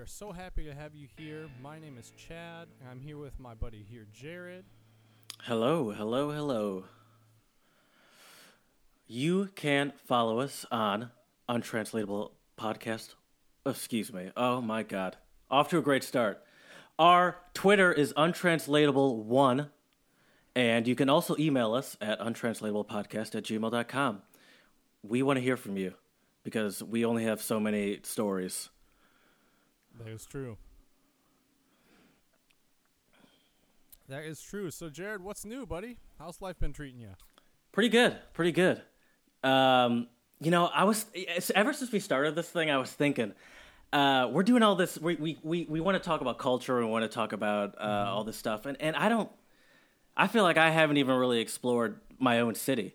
are so happy to have you here. My name is Chad, and I'm here with my buddy here, Jared. Hello, hello, hello. You can follow us on Untranslatable Podcast. Excuse me. Oh my god. Off to a great start. Our Twitter is untranslatable1, and you can also email us at untranslatablepodcast at gmail.com. We want to hear from you because we only have so many stories. That is true. That is true. So, Jared, what's new, buddy? How's life been treating you? Pretty good, pretty good. Um, you know, I was ever since we started this thing, I was thinking, uh, we're doing all this. We we we, we want to talk about culture. We want to talk about uh, Mm-hmm. all this stuff, and and I don't. I feel like I haven't even really explored my own city.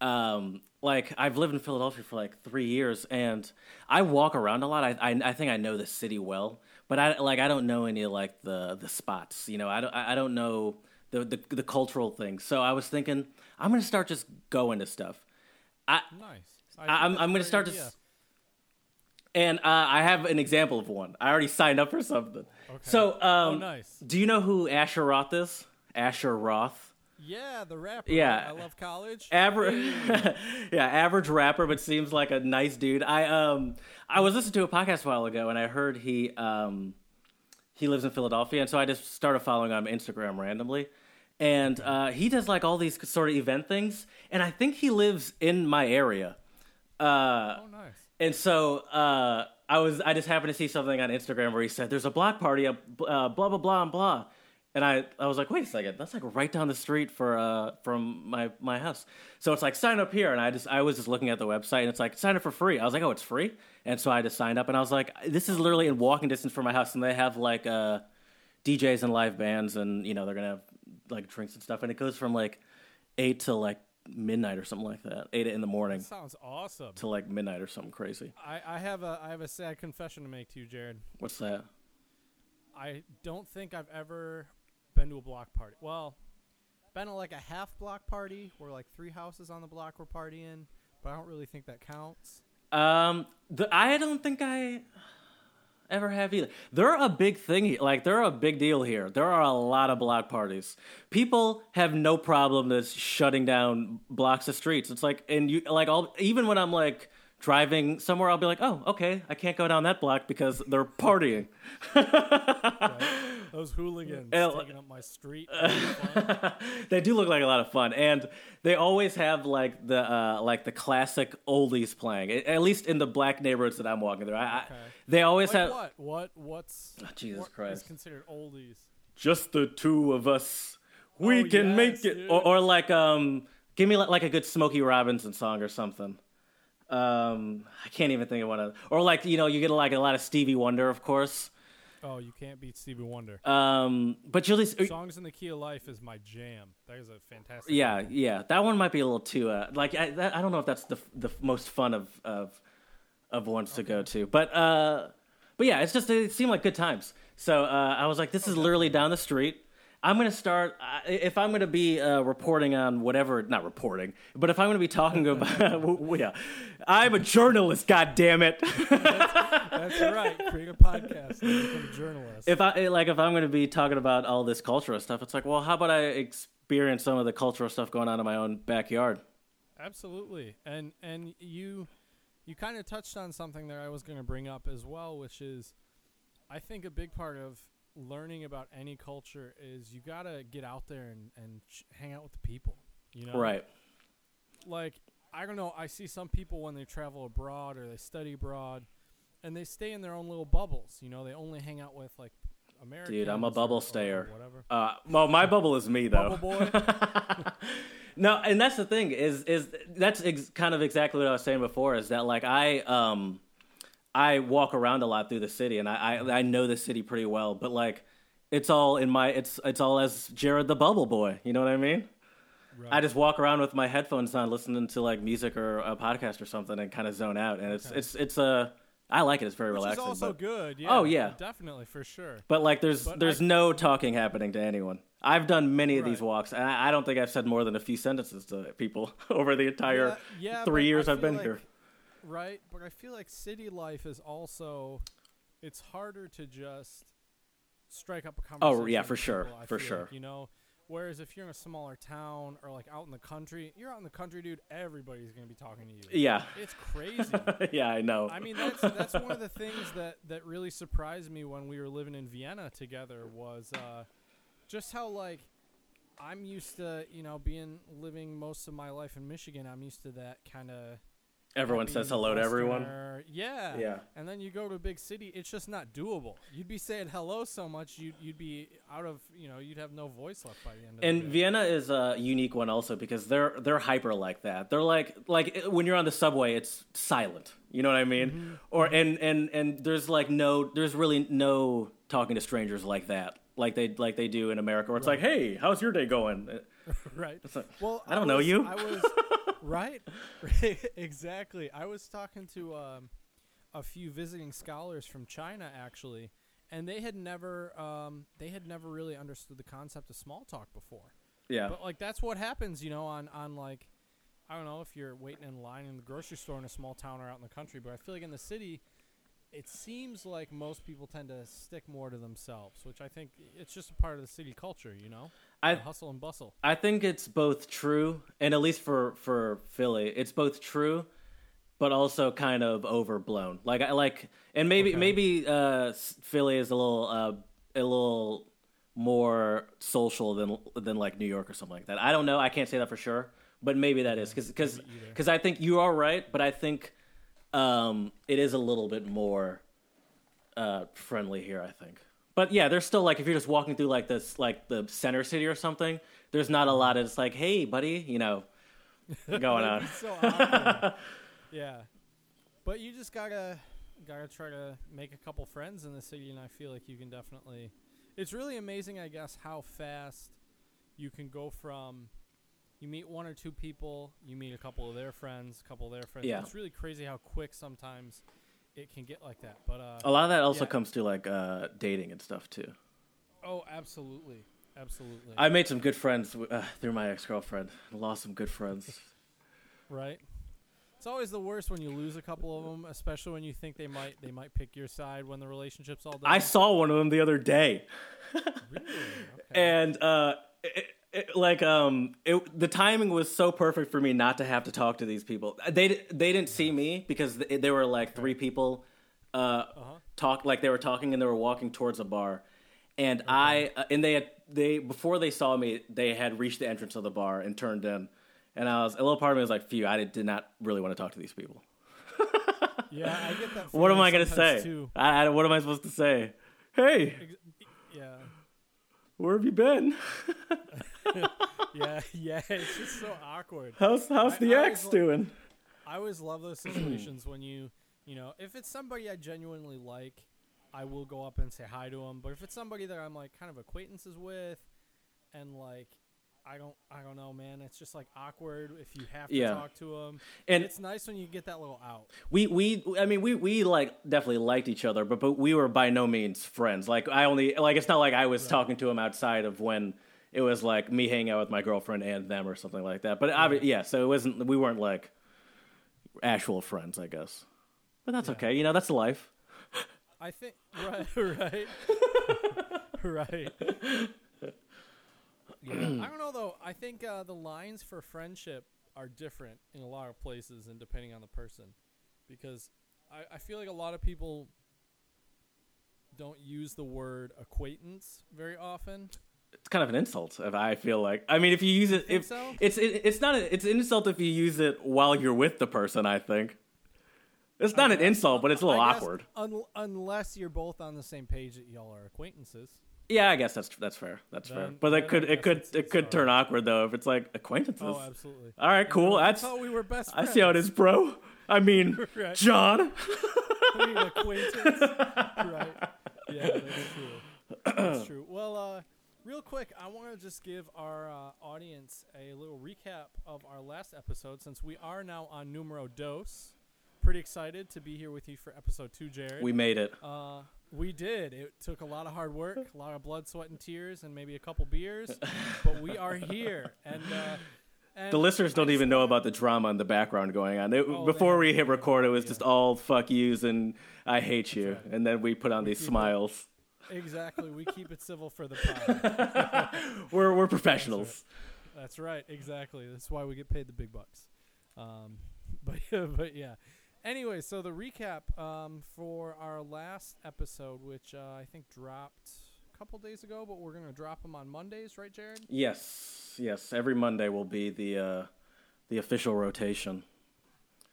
Um, like I've lived in Philadelphia for like three years, and I walk around a lot. I I, I think I know the city well, but I like I don't know any of like the the spots. You know, I don't I don't know the the, the cultural things. So I was thinking I'm gonna start just going to stuff. I Nice. I think I'm- I'm gonna start to idea. s- and uh, I have an example of one. I already signed up for something. Okay. So um, oh, nice. do you know who Asher Roth is? Asher Roth. Yeah, the rapper. Yeah. I love college. average yeah average rapper but seems like a nice dude i um i was listening to a podcast a while ago and i heard he um he lives in philadelphia and so i just started following him on instagram randomly and uh he does like all these sort of event things and i think he lives in my area uh oh, nice. and so uh, I was I just happened to see something on Instagram where he said there's a block party uh, blah blah blah and blah, and I, I was like wait a second that's like right down the street for uh, from my my house. So it's like sign up here, and I just I was just looking at the website and it's like sign up for free. I was like oh it's free, and so I just signed up and I was like this is literally in walking distance from my house, and they have like uh, DJs and live bands, and you know they're gonna have like drinks and stuff, and it goes from like eight to like midnight or something like that, eight in the morning Sounds awesome. to like midnight or something crazy. I, I have a I have a sad confession to make to you, Jared. What's that? I don't think I've ever been to a block party. Well, been to like a half block party where like three houses on the block were partying, but I don't really think that counts. Um, the, I don't think I ever have either. They're a big thing. Like they're a big deal here. There are a lot of block parties. People have no problem just shutting down blocks of streets. It's like, and you like, all even when I'm like driving somewhere, I'll be like, oh, okay, I can't go down that block because they're partying. Those hooligans Yeah, taking up my street. they do look like a lot of fun, and they always have like the uh, like the classic oldies playing. At least in the black neighborhoods that I'm walking through, I, I, they always like have what? What? What's Oh, Jesus what is Christ. considered oldies? just the two of us. We Oh, can yes, make it, dude. or, or like um, give me like, like a good Smokey Robinson song or something. Um, I can't even think of one of, or like you know you get like a lot of Stevie Wonder, of course. Oh, you can't beat Stevie Wonder. Um, but you'll just Songs in the Key of Life is my jam. That is a fantastic. yeah, album. yeah, that one might be a little too uh, like I, that, I don't know if that's the the most fun of of of ones to go to, but uh, but yeah, it's just it seemed like good times. So uh, I was like, this is literally down the street. I'm gonna start uh, if I'm gonna be uh, reporting on whatever, not reporting, but if I'm gonna be talking about, well, yeah, I'm a journalist. God damn it! That's right. Create a podcast and become a journalist. if I like if I'm going to be talking about all this cultural stuff, it's like, well, how about I experience some of the cultural stuff going on in my own backyard? Absolutely. And and you you kind of touched on something that I was going to bring up as well, which is I think a big part of learning about any culture is you got to get out there and and ch- hang out with the people, you know? Right. Like I don't know, I see some people when they travel abroad or they study abroad and they stay in their own little bubbles, you know, they only hang out with like Americans. Dude, I'm a bubble or stayer. whatever. Uh, well, my bubble is me though. Bubble boy. no, and that's the thing is is that's ex- kind of exactly what I was saying before. Is that like I um I walk around a lot through the city and I I, I know the city pretty well, but like it's all in my it's it's all as Jared the Bubble Boy. You know what I mean? Right. I just walk around with my headphones on, listening to like music or a podcast or something, and kind of zone out. And it's Okay. it's it's a I like it. It's very Which is relaxing. also but, good. Yeah. Oh, yeah. Definitely for sure. but like, there's But there's I- no talking happening to anyone. I've done many of these walks, and I, I don't think I've said more than a few sentences to people over the entire Yeah, yeah, three years I I've been feel here. Right, but I feel like city life is also it's harder to just strike up a conversation. Oh, yeah, for sure, people, for sure. like, you know, whereas if you're in a smaller town or like out in the country, you're out in the country, dude. Everybody's gonna be talking to you. Yeah. It's crazy. yeah, I know. I mean, that's that's one of the things that that really surprised me when we were living in Vienna together was uh, just how like I'm used to you know being living most of my life in Michigan. I'm used to that kind of Everyone says hello to everyone. Yeah. Yeah. And then you go to a big city, it's just not doable. You'd be saying hello so much, you'd you'd be out of you know you'd have no voice left by the end of And the day. And Vienna is a unique one also because they're they're hyper like that. They're like like when you're on the subway, it's silent. You know what I mean? Mm-hmm. Or and and and there's like no there's really no talking to strangers like that. Like they like they do in America, where it's like, "Hey, how's your day going?" right. like, well, I don't know was- you. I was right. exactly. I was talking to um, a few visiting scholars from China actually, and they had never um, they had never really understood the concept of small talk before. Yeah, But like that's what happens, you know, on on like I don't know if you're waiting in line in the grocery store in a small town or out in the country, but I feel like in the city it seems like most people tend to stick more to themselves, which I think it's just a part of the city culture, you know? I The hustle and bustle. I think it's both true, and at least for for Philly, it's both true, but also kind of overblown. Like I like, and maybe Okay. maybe uh, Philly is a little uh, a little more social than than like New York or something like that. I don't know. I can't say that for sure, but maybe that is because because because I think you are right, but I think um, it is a little bit more uh, friendly here. I think. But yeah, there's still like if you're just walking through like this like the center city or something, there's not a lot of it's like, hey buddy, you know, going on. So awkward. yeah. But you just gotta gotta try to make a couple friends in the city and I feel like you can definitely it's really amazing I guess how fast you can go from you meet one or two people, you meet a couple of their friends, a couple of their friends. Yeah. It's really crazy how quick sometimes it can get like that. But uh A lot of that also Yeah. comes to like uh, dating and stuff too. oh, absolutely. Absolutely. I made some good friends uh, through my ex girlfriend. Lost some good friends. right? It's always the worst when you lose a couple of them, especially when you think they might they might pick your side when the relationship's all done. I saw one of them the other day. really? Okay. and uh it, it, like um it, the timing was so perfect for me not to have to talk to these people. They they didn't see me because th- there were like three people uh Uh-huh. talk like they were talking and they were walking towards a bar. And i uh, and they had they before they saw me they had reached the entrance of the bar and turned in. And i was a little part of me was like phew i did, did not really want to talk to these people. Yeah, I get that. what am i going to say? I, I, what am i supposed to say? Hey where have you been yeah, yeah. It's just so awkward. how's how's I- the I ex doing I always love those situations when you, you know, if it's somebody I genuinely like, I will go up and say hi to them. But if it's somebody that I'm like kind of acquaintances with, and like, I don't, I don't know, man. It's just like awkward if you have to Yeah. talk to them. And- it's nice when you get that little out. we we I mean we we like definitely liked each other, but but we were by no means friends. Like I only like it's not like I was talking to him outside of when it was like me hanging out with my girlfriend and them or something like that. But obvi- yeah, so it wasn't we weren't like actual friends, I guess. But that's Yeah. okay. You know, that's life. I think right, right, right. Yeah. I don't know though. I think uh, the lines for friendship are different in a lot of places and depending on the person, because I, I feel like a lot of people don't use the word acquaintance very often. It's kind of an insult. If I feel like, I mean, if you use it, if so? it's it, it's not a, it's an insult if you use it while you're with the person. I think it's not I an guess. insult, but it's a little guess awkward. un- unless you're both on the same page that y'all are acquaintances. Yeah, I guess that's that's fair. That's fair. But it could it could it's- it it's could turn awkward though if it's like acquaintances. Oh, absolutely. All right, cool. I That's thought we were best I see how it is, bro. I mean, Right. John. I mean, acquaintance. right. Yeah, that's true. That's true. Well, uh, real quick, I want to just give our uh, audience a little recap of our last episode since we are now on numero dos. Pretty excited to be here with you for episode two, Jared. We made it. uh, we did. It took a lot of hard work, a lot of blood, sweat, and tears, and maybe a couple beers, but we are here. And uh, And The listeners don't even know about the drama in the background going on. It, Oh, before we hit record, it was idea. just all fuck yous and I hate you, right. and then we put on these keep it- smiles. Exactly. We keep it civil for the pod. We're we're professionals. That's right. Exactly. That's why we get paid the big bucks. Um, but but yeah. Anyway, so the recap um, for our last episode, which uh, I think dropped a couple days ago, but we're gonna drop them on Mondays, right, Jared? Yes, yes. Every Monday will be the uh, the official rotation.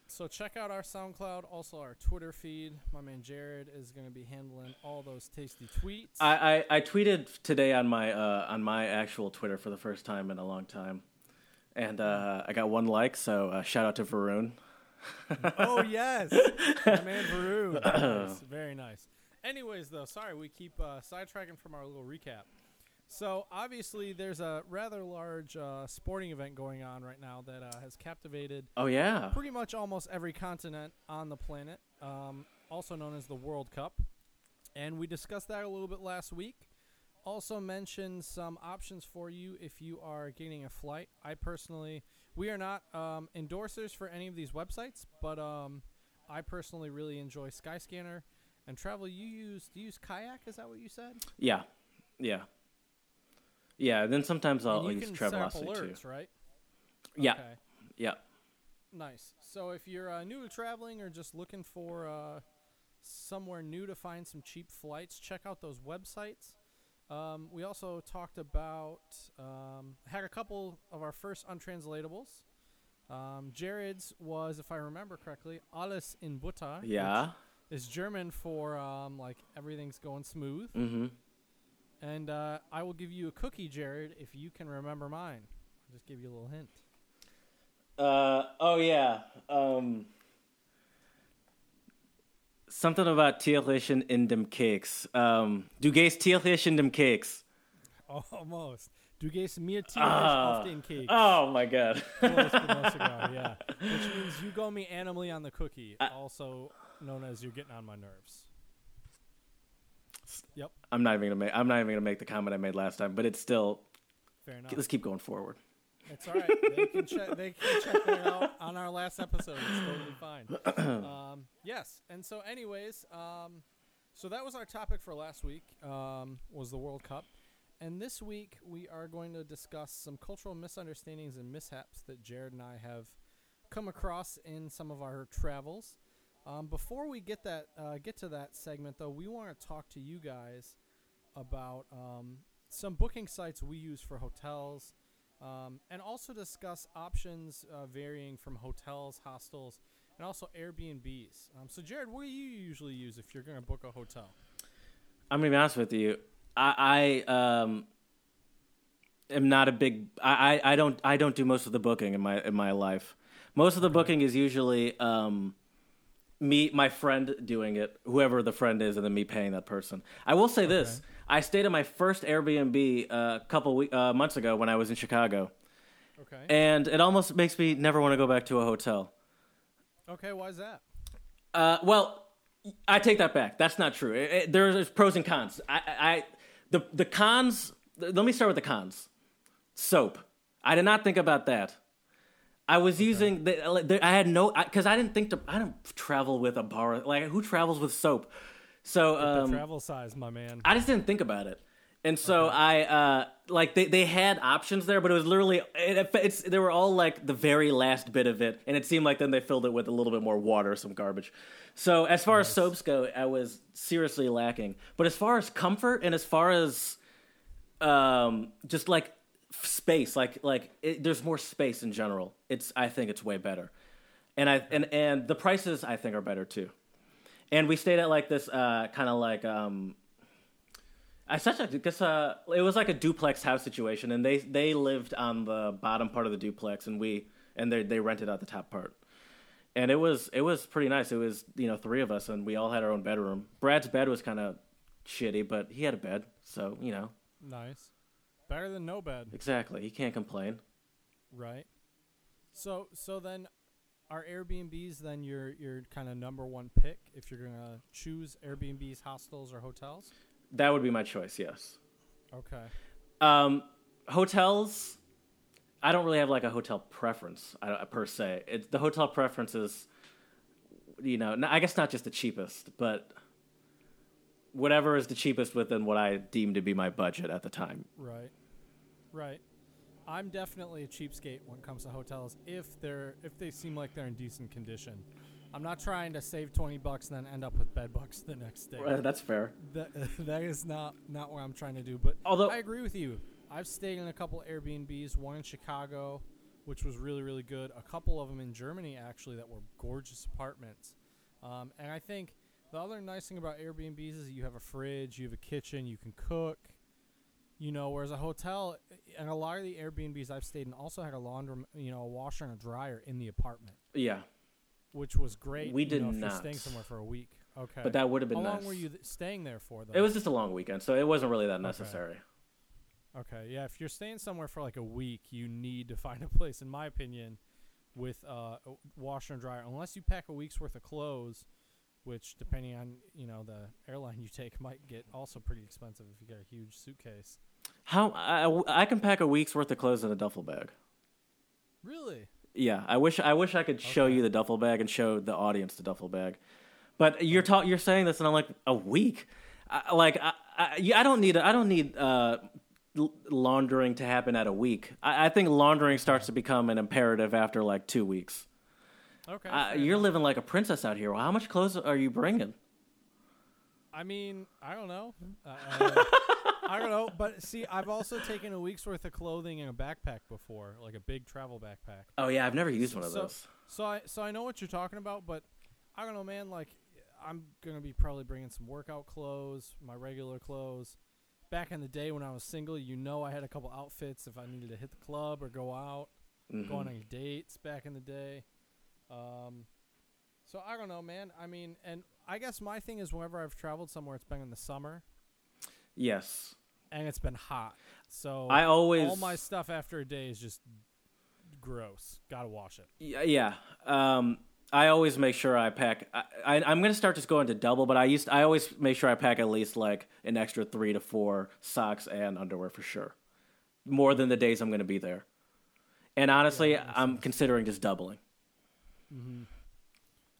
So check out our SoundCloud, also our Twitter feed. My man Jared is gonna be handling all those tasty tweets. I, I, I tweeted today on my uh, on my actual Twitter for the first time in a long time, and uh, I got one like. So uh, shout out to Varun. Oh yes, my man Varun. Nice. Very nice. Anyways, though, sorry we keep uh, sidetracking from our little recap. So obviously, there's a rather large uh, sporting event going on right now that uh, has captivated Oh yeah, pretty much almost every continent on the planet, um, also known as the World Cup. And we discussed that a little bit last week. Also mentioned some options for you if you are getting a flight. I personally, we are not um, endorsers for any of these websites, but um, I personally really enjoy Skyscanner and travel. You use do you use Kayak? Is that what you said? yeah, yeah, yeah. Then sometimes I'll and you use can set up Travelocity too. right? Yeah, Okay. yeah. Nice. So if you're uh, new to traveling or just looking for uh, somewhere new to find some cheap flights, check out those websites. Um, we also talked about um, had a couple of our first untranslatables. Um, Jared's was, if I remember correctly, alles in Butter. Yeah. is German for um, like everything's going smooth. Mm-hmm. And uh, I will give you a cookie, Jared, if you can remember mine. I'll just give you a little hint. Uh oh yeah. Um something about Tierlichen in dem Keks. Um du gehst Tierlich in dem Keks. Almost. Du gehst mir tierisch Ah. auf den Keks. Oh my god. Close but no yeah. Which means you go me animally on the cookie, also known as you're getting on my nerves. Yep, I'm not even gonna make I'm not even gonna make the comment I made last time, but it's still fair enough. let's keep going forward. It's all right. They can check. They can check that out on our last episode. It's totally fine. Um, yes. And so, anyways, um, so that was our topic for last week. Um, was the World Cup, and this week we are going to discuss some cultural misunderstandings and mishaps that Jared and I have come across in some of our travels. Um, before we get that uh, get to that segment, though, we want to talk to you guys about um, some booking sites we use for hotels um, and also discuss options uh, varying from hotels, hostels, and also Airbnbs. Um, so, Jared, what do you usually use if you're going to book a hotel? I'm gonna be honest with you. I, I um am not a big I, I, I don't I don't do most of the booking in my in my life. Most of the booking is usually um me my friend doing it, whoever the friend is, and then me paying that person. I will say this: I stayed at my first Airbnb uh, a couple we- uh, months ago when I was in Chicago, Okay. and it almost makes me never want to go back to a hotel. okay, why is that? Uh, well, I take that back. That's not true. It- it- there's pros and cons. I, I, I- the the cons. Let me start with the cons. Soap. I did not think about that. I was using the, the. I had no because I, didn't think to. I don't travel with a bar. Like who travels with soap? So the um, travel size, my man. I just didn't think about it. And so I uh like they, they had options there, but it was literally it, it's they were all like the very last bit of it, and it seemed like then they filled it with a little bit more water, some garbage. So as far as soaps go, I was seriously lacking. But as far as comfort and as far as um just like space, like like it, there's more space in general. It's I think it's way better, and I and and the prices I think are better too. And we stayed at like this uh kind of like um I such a because uh, it was like a duplex house situation, and they they lived on the bottom part of the duplex, and we and they they rented out the top part, and it was it was pretty nice. It was you know three of us, and we all had our own bedroom. Brad's bed was kind of shitty, but he had a bed, so you know Nice. Better than no bed, exactly he can't complain. right? So, so then, are Airbnbs then your your kind of number one pick if you're gonna choose Airbnbs, hostels, or hotels? That would be my choice. Yes. Okay. Um, hotels. I don't really have like a hotel preference I, per se. It's the hotel preference is, you know, I guess not just the cheapest, but whatever is the cheapest within what I deem to be my budget at the time. Right. Right. I'm definitely a cheapskate when it comes to hotels if they're if they seem like they're in decent condition. I'm not trying to save 20 bucks and then end up with bed bugs the next day. That's fair. That that is not not what I'm trying to do. But Although- I agree with you. I've stayed in a couple Airbnbs, one in Chicago, which was really really good. A couple of them in Germany actually that were gorgeous apartments. Um, and I think the other nice thing about Airbnbs is you have a fridge, you have a kitchen, you can cook. You know, whereas a hotel and a lot of the Airbnbs I've stayed in also had a laundry, you know, a washer and a dryer in the apartment, Yeah, which was great. We did know, not. staying somewhere for a week. Okay. but that would have been How nice. long were you th- staying there for though? It was just a long weekend, so it wasn't really that necessary. Okay, yeah. If you're staying somewhere for like a week, you need to find a place, in my opinion, with uh, a washer and dryer. Unless you pack a week's worth of clothes, which, depending on you know the airline you take, might get also pretty expensive if you get a huge suitcase. How I, I can pack a week's worth of clothes in a duffel bag. Really? Yeah, I wish I wish I could show you the duffel bag and show the audience the duffel bag. But you're ta- you're saying this, and I'm like a week. I, like I, I, I don't need I don't need uh, l- laundering to happen at a week. I, I think laundering starts to become an imperative after like two weeks. Okay. Uh, you're enough. living like a princess out here. Well, how much clothes are you bringing? I mean, I don't know. Uh, uh, I don't know, but see, I've also taken a week's worth of clothing in a backpack before, like a big travel backpack. Oh yeah, I've never used one of So- those. So I so I know what you're talking about, but I don't know, man. Like I'm gonna be probably bringing some workout clothes, my regular clothes. Back in the day when I was single, you know, I had a couple outfits if I needed to hit the club or go out, Mhm. go on any dates. Back in the day, um, so I don't know, man. I mean, and I guess my thing is whenever I've traveled somewhere, it's been in the summer Yes, and it's been hot. So I always all my stuff after a day is just gross. Gotta wash it. Yeah, yeah. Um, I always make sure I pack. I, I, I'm gonna start just going to double, but I used I always make sure I pack at least like an extra three to four socks and underwear for sure, more than the days I'm gonna be there. And honestly, makes I'm considering just doubling.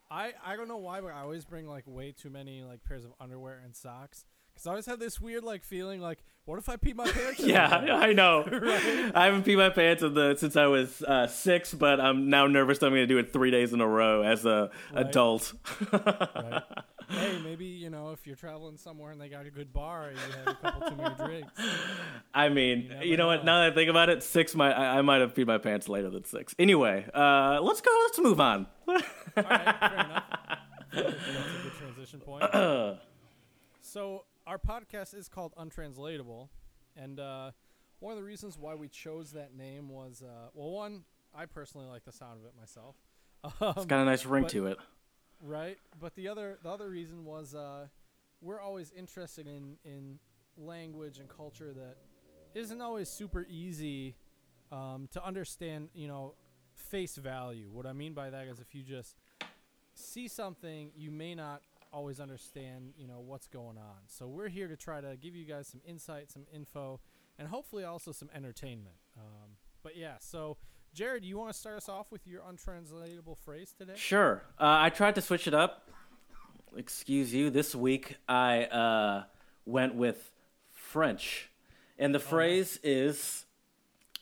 I I don't know why, but I always bring like way too many like pairs of underwear and socks because I always have this weird like feeling like, what if I pee my pants? Yeah. I know. I haven't peed my pants in the, since I was uh, six, but I'm now nervous that I'm gonna do it three days in a row as a Right. adult. Right. Hey, maybe you know if you're traveling somewhere and they got a good bar, you had a couple too many drinks. I mean, You you know what? Now that I think about it, six might I, I might have peed my pants later than six. Anyway, uh, let's go. Let's move on. All right, fair enough. That's a good transition point. So our podcast is called Untranslatable, and uh, one of the reasons why we chose that name was, uh, well, one, I personally like the sound of it myself. It's got a nice ring but- to it. Right, but the other the other reason was uh, we're always interested in in language and culture that isn't always super easy um, to understand. You know, face value. What I mean by that is if you just see something, you may not always understand, you know, what's going on. So we're here to try to give you guys some insight, some info, and hopefully also some entertainment. Um, but yeah, so Jared, you want to start us off with your untranslatable phrase today? Sure. Uh, I tried to switch it up. Excuse you. This week I uh, went with French, and the phrase is.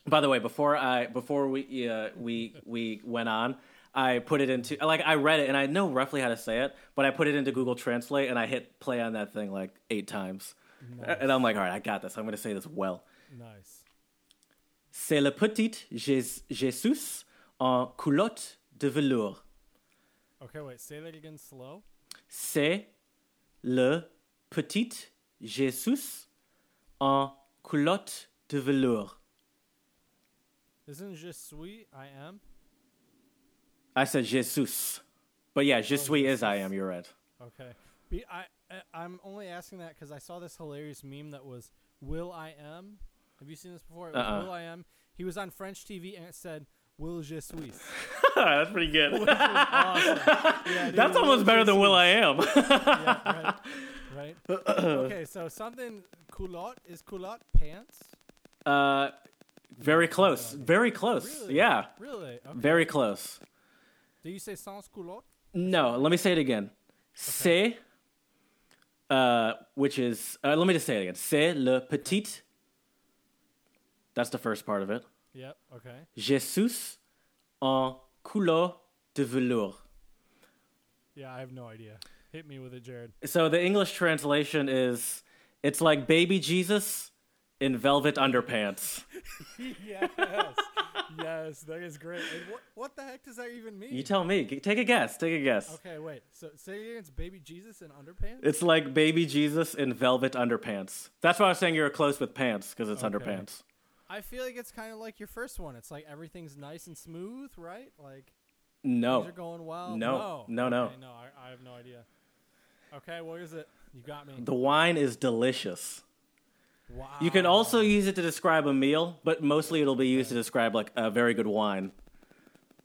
By the way, before I before we uh, we we went on, I put it into like I read it and I know roughly how to say it, but I put it into Google Translate and I hit play on that thing like eight times, Nice. and I'm like, all right, I got this. I'm going to say this well. Nice. C'est le petit Jesus en culotte de velours. Okay, wait. Say that again slow. C'est le petit Jesus en culotte de velours. Isn't je suis I am? Ah, I said Jesus. But yeah, je Oh, suis is I am, you're right. Okay. Be, I, I I'm only asking that because I saw this hilarious meme that was Will I am. Have you seen this before? It was Uh-uh. Will I am. He was on French TV and it said Will je suis. That's pretty good. Awesome. Yeah, dude, That's almost better than Will. I Am. yeah, right. Right. okay, so something culotte is culotte pants. uh, Very close. Very close. Really? Yeah. Really? Okay. Very close. Do you say sans culotte? No, let me say it again. C'est, uh, which is, uh, let me just say it again. C'est le petit. That's the first part of it. Yep. Okay. Jesus en couleur de velours. Yeah, I have no idea. Hit me with it, Jared. So the English translation is, it's like baby Jesus in velvet underpants. yes. yes, that is great. What, what the heck does that even mean? You tell me. Take a guess. Take a guess. okay, wait. So say again, it's baby Jesus in underpants? It's like baby Jesus in velvet underpants. That's why I was saying you're close with pants because it's Okay. underpants. I feel like it's kind of like your first one. It's like everything's nice and smooth, right? Like No. things are going well. No. no, No, no. Okay, no. I, I have no idea. Okay, what is it? You got me. The wine is delicious. Wow. You can also use it to describe a meal, but mostly it'll be used to describe like a very good wine.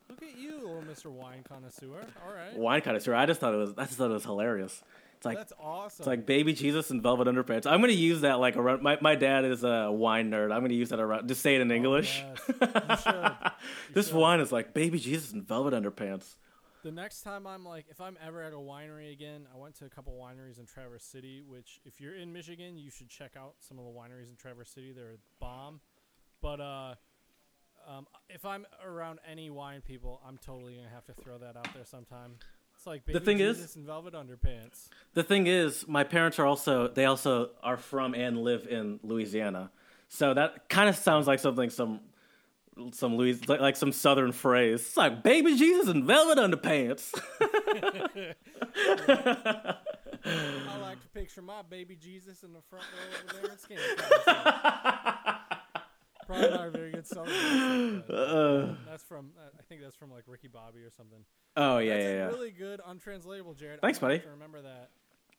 look at you, little Mr. Wine connoisseur. All right, Wine connoisseur. I just thought it was. I just thought it was hilarious. It's like that's awesome. it's like baby Jesus in velvet underpants. I'm gonna use that like around. My, my dad is a wine nerd. I'm gonna use that around. Just say it in English. Oh, yes. You should. You this should. wine is like baby Jesus in velvet underpants. The next time I'm like, if I'm ever at a winery again, I went to a couple wineries in Traverse City. Which, if you're in Michigan, you should check out some of the wineries in Traverse City. They're bomb. But uh, um, if I'm around any wine people, I'm totally gonna have to throw that out there sometime. It's like baby thing is- in velvet underpants. The thing is, my parents are also they also are from and live in Louisiana, so that kind of sounds like something some some Louis like, like some southern phrase. It's like baby Jesus in velvet underpants. I like to picture my baby Jesus in the front row over there in Probably not a very good song. uh, that's from uh, I think that's from like Ricky Bobby or something. oh yeah, That's yeah, yeah. really good, untranslatable, Jared. Thanks, I'm gonna have buddy. To remember that.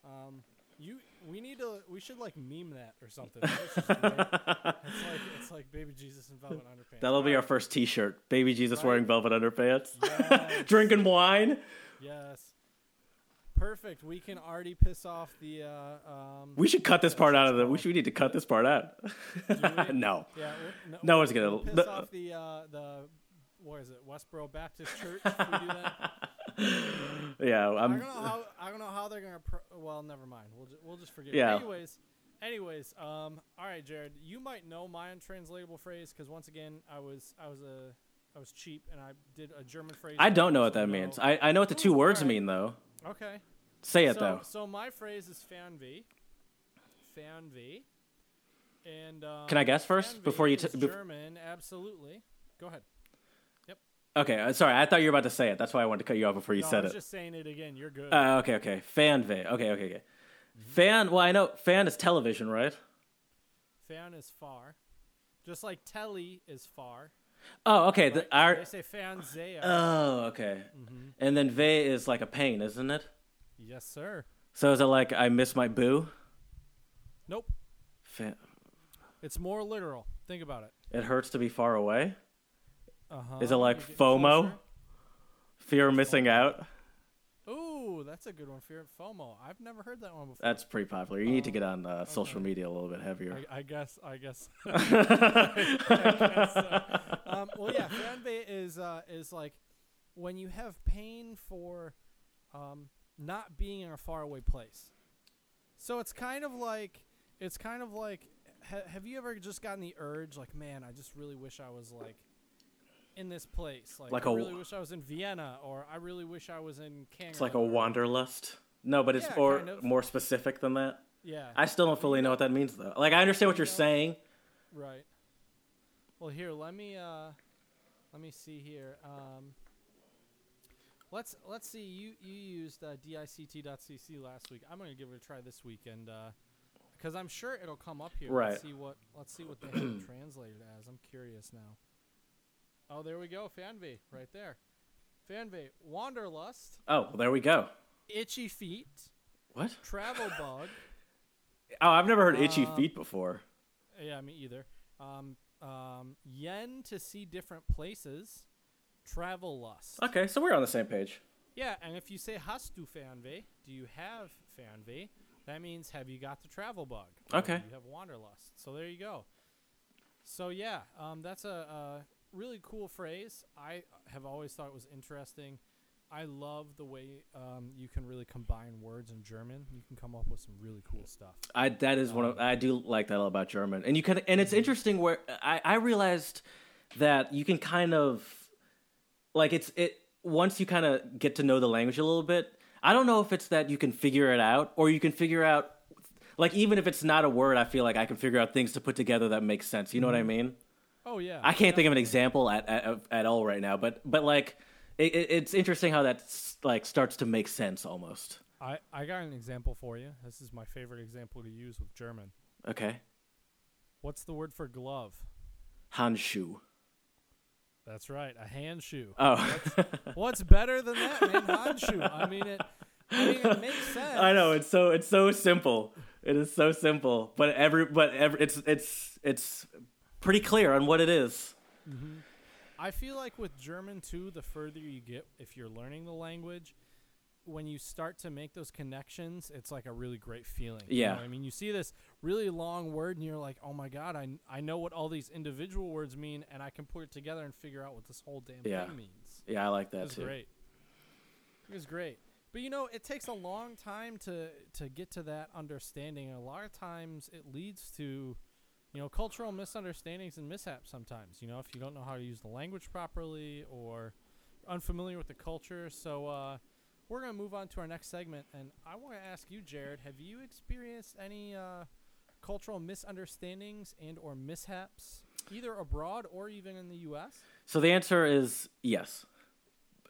Um, you, we need to, we should like meme that or something. That's just great. it's like it's like baby Jesus in velvet underpants. That'll be our first T-shirt. Baby Jesus Right. wearing velvet underpants, Yes. drinking wine. yes. Perfect. We can already piss off the. Uh, um, We should cut this part out of the. We should we need to cut this part out. no. Yeah. we're- No one's gonna- piss the- off the uh, the what is it? Westboro Baptist Church. We do that. Yeah, I I'm. don't know how I don't know how they're gonna. Pro- well, never mind. We'll ju- we'll just forget. Yeah. Anyways, anyways, um, all right, Jared, you might know my untranslatable phrase because once again, I was I was a I was cheap and I did a German phrase. I don't know what that means. I, I know what the two words alright. mean though. okay. Say it so, though. So my phrase is Fernweh. Fernweh. And um, Can I guess first before you t- German, absolutely. Go ahead. Yep. Okay, uh, sorry. I thought you were about to say it. That's why I wanted to cut you off before you no, I said was it. just saying it again. You're good. Uh, okay, okay. Fan va. Okay, okay, okay. Fan. Well, I know fan is television, right? Fan is far. Just like telly is far. Oh, okay. Right? The, our. they say Fernseher. Oh, okay. Mm-hmm. And then ve is like a pain, isn't it? Yes, sir. So is it like I miss my boo? Nope. It's more literal. Think about it. it hurts to be far away. Uh-huh. Is it like FOMO? closer. Fear of missing out. Ooh, that's a good one. Fear FOMO. I've never heard that one before. That's pretty popular. You need to get on uh, social media a little bit heavier. I, I guess. I guess. I guess so. um, well, yeah. Fernweh is uh, is like when you have pain for um, not being in a faraway place. So it's kind of like it's kind of like ha- have you ever just gotten the urge like man I just really wish I was like in this place like, Like I a- really wish I was in Vienna or I really wish I was in Canada. It's like a wanderlust. No, but it's Yeah, or kind of. more specific than that. Yeah. I still don't fully know what that means though. Like I understand what you're saying. Right. Well, here, let me uh, let me see here. Um, let's let's see. You you used uh, dict.cc last week. I'm gonna give it a try this week, and because I'm sure it'll come up here. Right. Let's see what let's see what they have translated as. I'm curious now. Oh, there we go. Fernweh, right there. Fernweh, wanderlust, Oh, well, there we go. itchy feet, What? travel bug. Oh, I've never heard itchy Uh, feet before. Yeah, me either. Um, um, yen to see different places. Travel lust. Okay, so we're on the same page. Yeah, and if you say hast du Fernweh, do you have Fernweh? That means have you got the travel bug? Okay. You have wanderlust. So there you go. So yeah, um, that's a, a really cool phrase. I have always thought it was interesting. I love the way um, you can really combine words in German. You can come up with some really cool stuff. I that is one of I do like that about German, and you can and it's interesting where I I realized that you can kind of like it's it once you kind of get to know the language a little bit. I don't know if it's that you can figure it out or you can figure out like even if it's not a word, I feel like I can figure out things to put together that make sense. You know what I mm-hmm. mean? Oh yeah, I can't think of an example at at, at all right now, but but like it, it- it's interesting how that like starts to make sense almost. I I got an example for you. This is my favorite example to use with German. Okay, What's the word for glove? Handschuh. That's right, a hand shoe. Oh, What's better than that, man? Handshoe. I mean it. I mean it makes sense. I know it's so it's so simple. It is so simple, but every but every it's it's it's pretty clear on what it is. Mm-hmm. I feel like with German too, the further you get, if you're learning the language, when you start to make those connections, it's like a really great feeling. you Yeah. know? I mean, you see this really long word, and you're like, "Oh my god, I I know what all these individual words mean, and I can put it together and figure out what this whole damn Yeah. thing means." Yeah, I like It that was too. great. It was great. But you know, it takes a long time to to get to that understanding. And a lot of times it leads to you know, cultural misunderstandings and mishaps sometimes, you know, if you don't know how to use the language properly or unfamiliar with the culture. So uh we're going to move on to our next segment and I want to ask you Jared, have you experienced any uh cultural misunderstandings and or mishaps either abroad or even in the US? So the answer is yes,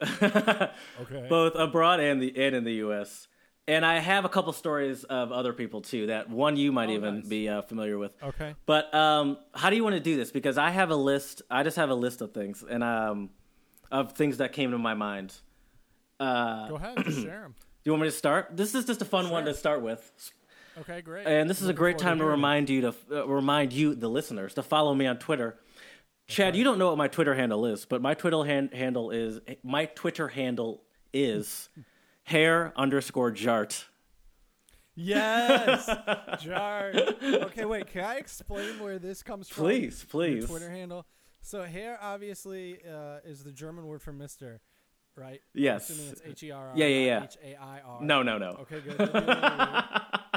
Okay. both abroad and the and in the U.S. And I have a couple stories of other people too. That one you might Oh, even nice. be uh, familiar with. okay. But um, how do you want to do this? Because I have a list. I just have a list of things and um, of things that came to my mind. Uh, Go ahead, share them. do you want me to start? This is just a fun one to start with. Okay, great. And this is a great time to it. remind you to uh, remind you, the listeners, to follow me on Twitter. Chad, you don't know what my Twitter handle is, but my Twitter han- handle is my Twitter handle is hair underscore jart. Yes, jart. Okay, wait. Can I explain where this comes from? Please, Your please. Twitter handle. So Herr obviously uh, is the German word for Mister, right? Yes. Assuming it's H E R R. Yeah, yeah, yeah. H A I R. No, no, no. Okay, good. That'd be really weird.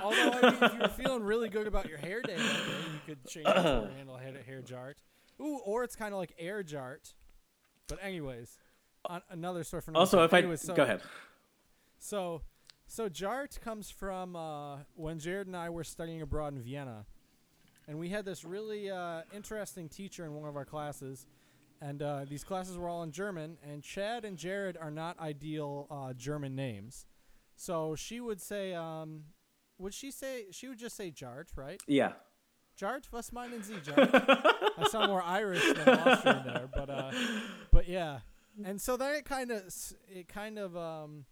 Although I mean, if you were feeling really good about your hair day, you could change your handle hair hair jart. Ooh, or it's kind of like air jart. But anyways, on, another story from Also, if I so, go ahead. so, so Jart comes from uh, when Jared and I were studying abroad in Vienna, and we had this really uh, interesting teacher in one of our classes, and uh, these classes were all in German. And Chad and Jared are not ideal uh, German names, so she would say, um, would she say she would just say Jart, right? Yeah. Jart, was meinen Sie, Jart? I sound more Irish than Austrian there, but uh, but yeah. And so then it kind of it kind of um,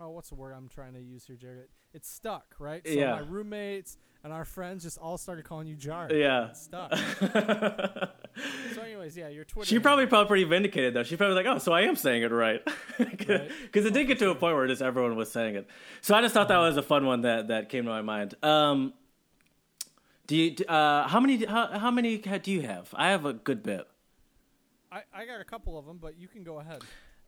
oh, what's the word I'm trying to use here, Jared? It stuck, right? So Yeah. my roommates and our friends just all started calling you Jart. Yeah. Stuck. so, anyways, yeah, your Twitter. She probably felt pretty vindicated though. She probably was like, "Oh, so I am saying it right," because it did get to a point where just everyone was saying it. So I just thought that was a fun one that that came to my mind. Um, do you? Uh, how many? How, how many do you have? I have a good bit. I I got a couple of them, but you can go ahead.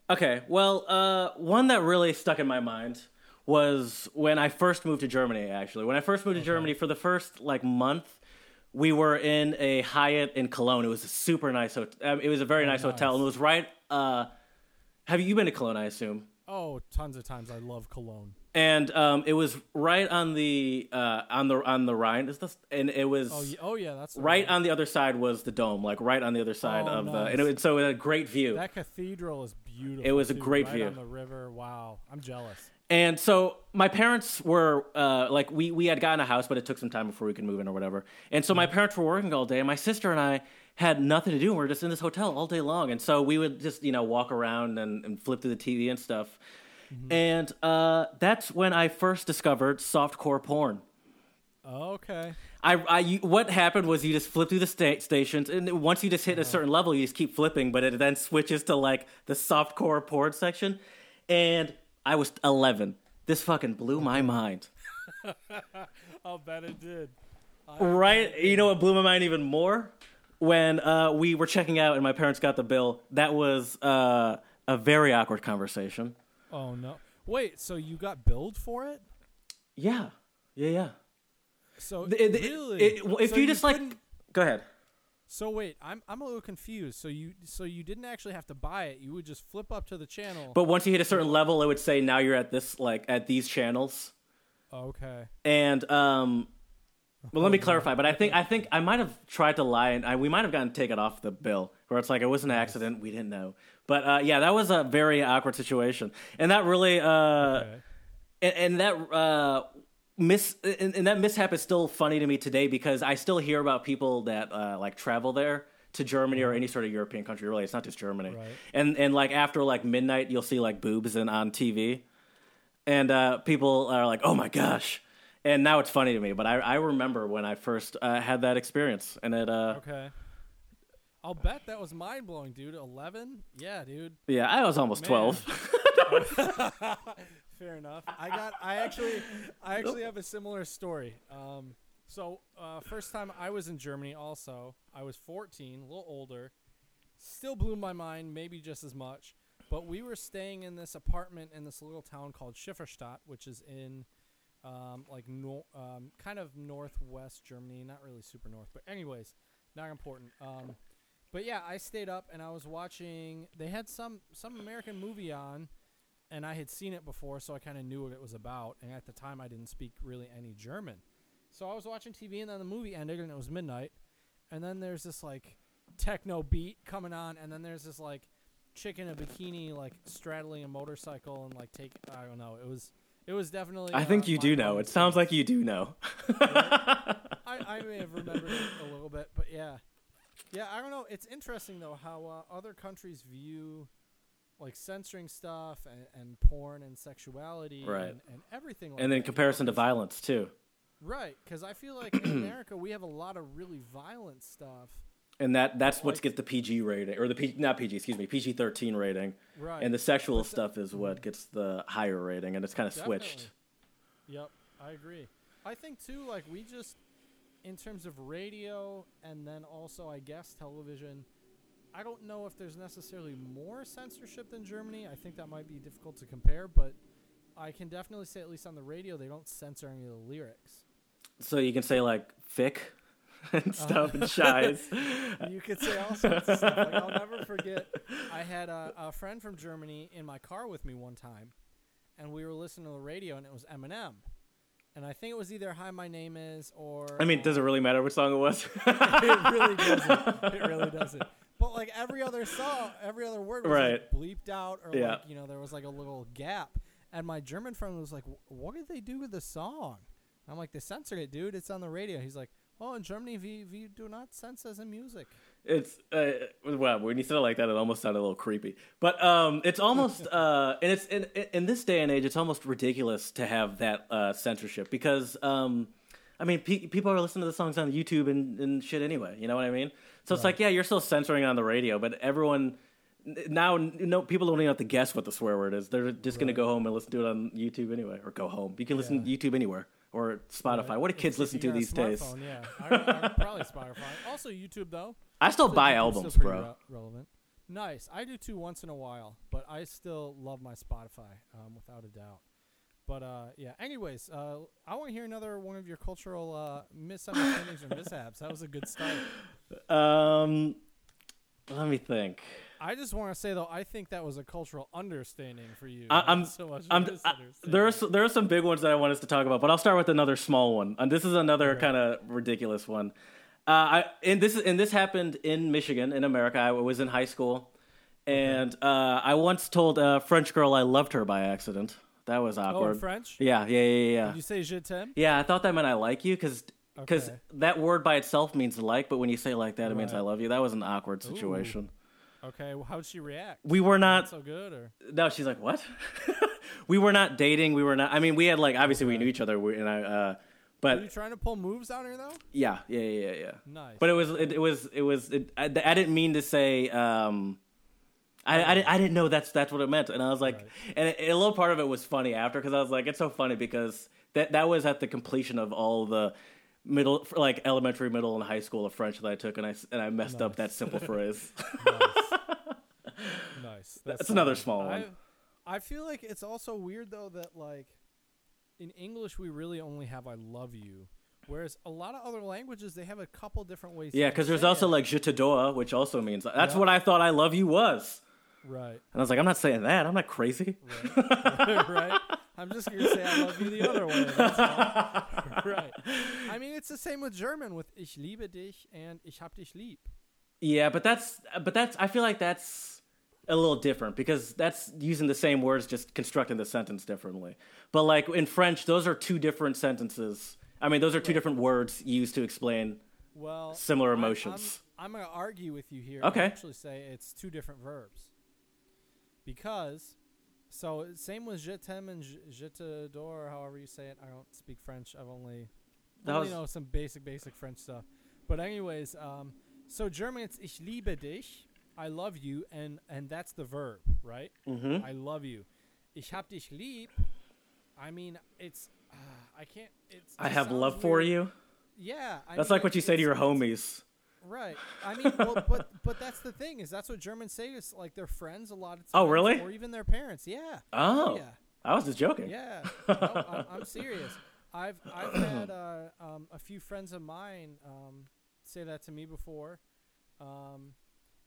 Okay, well, uh, one that really stuck in my mind was when I first moved to Germany. Actually, when I first moved to Germany for the first like month, we were in a Hyatt in Cologne. It was a super nice hotel. it was a very nice, hotel, and it was right. Uh, have you been to Cologne? I assume. Oh, tons of times. I love cologne. And um, it was right on the uh, on the on the Rhine. Is this? And it was Oh, yeah, oh yeah, that's the right on the other side was the dome, like right on the other side Oh, of the. And it, was- so it had a great view. That cathedral is beautiful. It was a great right view. on the river. Wow, I'm jealous. And so my parents were uh, like, we we had gotten a house, but it took some time before we could move in or whatever. And so my parents were working all day, and my sister and I had nothing to do. We were just in this hotel all day long, and so we would just you know walk around and, and flip through the TV and stuff. And uh, that's when I first discovered softcore porn. Okay. I, I, what happened was you just flip through the sta- stations, and once you just hit a certain level, you just keep flipping, but it then switches to like the softcore porn section. And I was 11. This fucking blew my mind. I'll bet it did. Right? You know what blew my mind even more when uh, we were checking out and my parents got the bill. That was uh, a very awkward conversation. Oh no! Wait, so you got billed for it? Yeah, yeah, yeah. So It- it- really, it- if So you just like, go ahead. So wait, I'm I'm a little confused. So you so you didn't actually have to buy it. You would just flip up to the channel. But once you hit a certain level, it would say now you're at this like at these channels. okay. And um, well, let me clarify. But I think I think I might have tried to lie, and I, we might have gotten taken off the bill, where it's like it was an accident, we didn't know. But uh, yeah, that was a very awkward situation, and that really uh, Okay. and, and that uh, miss and, and that mishap is still funny to me today because I still hear about people that uh, like travel there to Germany or any sort of European country. Really, it's not just Germany. Right. And and like after like midnight, you'll see like boobs and on TV, and uh, people are like, "Oh my gosh!" And now it's funny to me, but I, I remember when I first uh, had that experience, and it uh, Okay. I'll bet that was mind blowing, dude. Eleven? Yeah, dude. yeah, I was almost Man. twelve. Fair enough. I got. I actually. I actually have a similar story. Um. So, uh, first time I was in Germany. Also, I was 14, a little older. Still blew my mind, maybe just as much. But we were staying in this apartment in this little town called Schifferstadt, which is in, um, like nor- um, kind of northwest Germany. Not really super north, but anyways, not important. Um, but yeah, I stayed up and I was watching. They had some some American movie on, and I had seen it before, so I kind of knew what it was about. And at the time, I didn't speak really any German, so I was watching TV, and then the movie ended, and it was midnight. And then there's this like techno beat coming on, and then there's this like chick in a bikini like straddling a motorcycle and like take I don't know. It was it was definitely. I uh, think you do know. It sounds like you do know. I, I may have remembered it a little bit, but yeah, yeah. I don't know. It's interesting though how uh, other countries view like censoring stuff and, and porn and sexuality Right. and, and everything. Like and then that, in you know, comparison to violence too. right? Because I feel like in America we have a lot of really violent stuff. And that that's what Like- gets the PG rating or the P, not PG, excuse me, PG thirteen rating. Right. And the sexual But stuff is what mm-hmm. gets the higher rating, and it's kind of switched. Yep, I agree. I think too, like we just, in terms of radio and then also, I guess, television. I don't know if there's necessarily more censorship than Germany. I think that might be difficult to compare, but I can definitely say, at least on the radio, they don't censor any of the lyrics. So you can say like "fick" and uh-huh. stuff and shies. you could say all sorts of stuff. Like I'll never forget. I had a, a friend from Germany in my car with me one time, and we were listening to the radio, and it was Eminem, and I think it was either "Hi, My Name Is" or. I mean, does it really matter what song it was? it really doesn't. It really doesn't. Like every other song, every other word was Right. like bleeped out, or Yeah. like you know there was like a little gap. And my German friend was like, "What did they do with the song?" I'm like, "They censored it, dude. It's on the radio." He's like, "Oh, in Germany, we we do not censor the music." It's uh, well, when you said it like that, it almost sounded a little creepy. But um, it's almost uh, and it's in, in this day and age, it's almost ridiculous to have that uh, censorship because um, I mean, pe- people are listening to the songs on YouTube and, and shit anyway. You know what I mean? So it's like, yeah, you're still censoring on the radio, but everyone now, no, people don't even have to guess what the swear word is. They're just gonna go home and listen to it on YouTube anyway, or go home. You can listen Yeah. to YouTube anywhere or Spotify. Right. What do kids listen to you got a these days? Yeah, I, I, probably Spotify. Also YouTube though. I still buy albums, still bro. re- relevant. Nice. I do too once in a while, but I still love my Spotify, um, without a doubt. But uh, yeah. Anyways, uh, I want to hear another one of your cultural uh, misunderstandings or mishaps. That was a good start. Um, let me think. I just want to say though, I think that was a cultural understanding for you. I, I'm so much I'm, I, there are s- there are some big ones that I want us to talk about, but I'll start with another small one. And this is another Okay. kind of ridiculous one. Uh, I and this and this happened in Michigan, in America. I was in high school, and uh, I once told a French girl I loved her by accident. That was awkward. oh, in. French. yeah, yeah, yeah, yeah. Did you say je t'aime? Yeah, I thought that meant I like you because Okay. that word by itself means like, but when you say like that, it means I love you. That was an awkward situation. Okay. Well, how'd she react? We were Not not so good, or No, she's like, what? we were not dating. We were not. I mean, we had like obviously we knew each other. We, and I, uh, were you but trying to pull moves on her though? yeah, yeah, yeah, yeah. Nice. But it was, it, it was, it was. It, I, I didn't mean to say. Um, I, I, didn't, I didn't know that's that's what it meant, and I was like, Right. and a, a little part of it was funny after because I was like, it's so funny because that that was at the completion of all the middle, like elementary, middle, and high school of French that I took, and I and I messed up that simple phrase. nice. nice. That's another solid. small one. I, I feel like it's also weird though that like in English we really only have "I love you," whereas a lot of other languages they have a couple different ways. yeah, because there's also it. like je t'adore, which also means that's Yeah. what I thought "I love you" was, right, and I was like, I'm not saying that. I'm not crazy. right, right. I'm just gonna say "I love you" the other way. right. I mean, it's the same with German with "Ich liebe dich" and "Ich hab dich lieb." Yeah, but that's but that's I feel like that's a little different because that's using the same words just constructing the sentence differently. But like in French, those are two different sentences. I mean, those are two different words used to explain. Well, Similar emotions. I'm, I'm, going to argue with you here. Okay. And actually, say it's two different verbs. Because, so same with je t'aime and je, t'adore, however you say it. I don't speak French. I've only, That only know some basic, basic French stuff. But anyways, um, so German it's ich liebe dich, I love you, and and that's the verb, right? Mm-hmm. I love you. Ich hab dich lieb. I mean, it's uh, I can't. It's. I have love for you. Yeah, I That's mean, like what you say to your homies. Right. I mean, well, but but that's the thing is that's what Germans say is like their friends a lot of times. Oh, really? Or even their parents. Yeah. Oh, Yeah. I was just joking. Yeah. no, I'm, I'm serious. I've I've had uh, um, a few friends of mine um, say that to me before, um,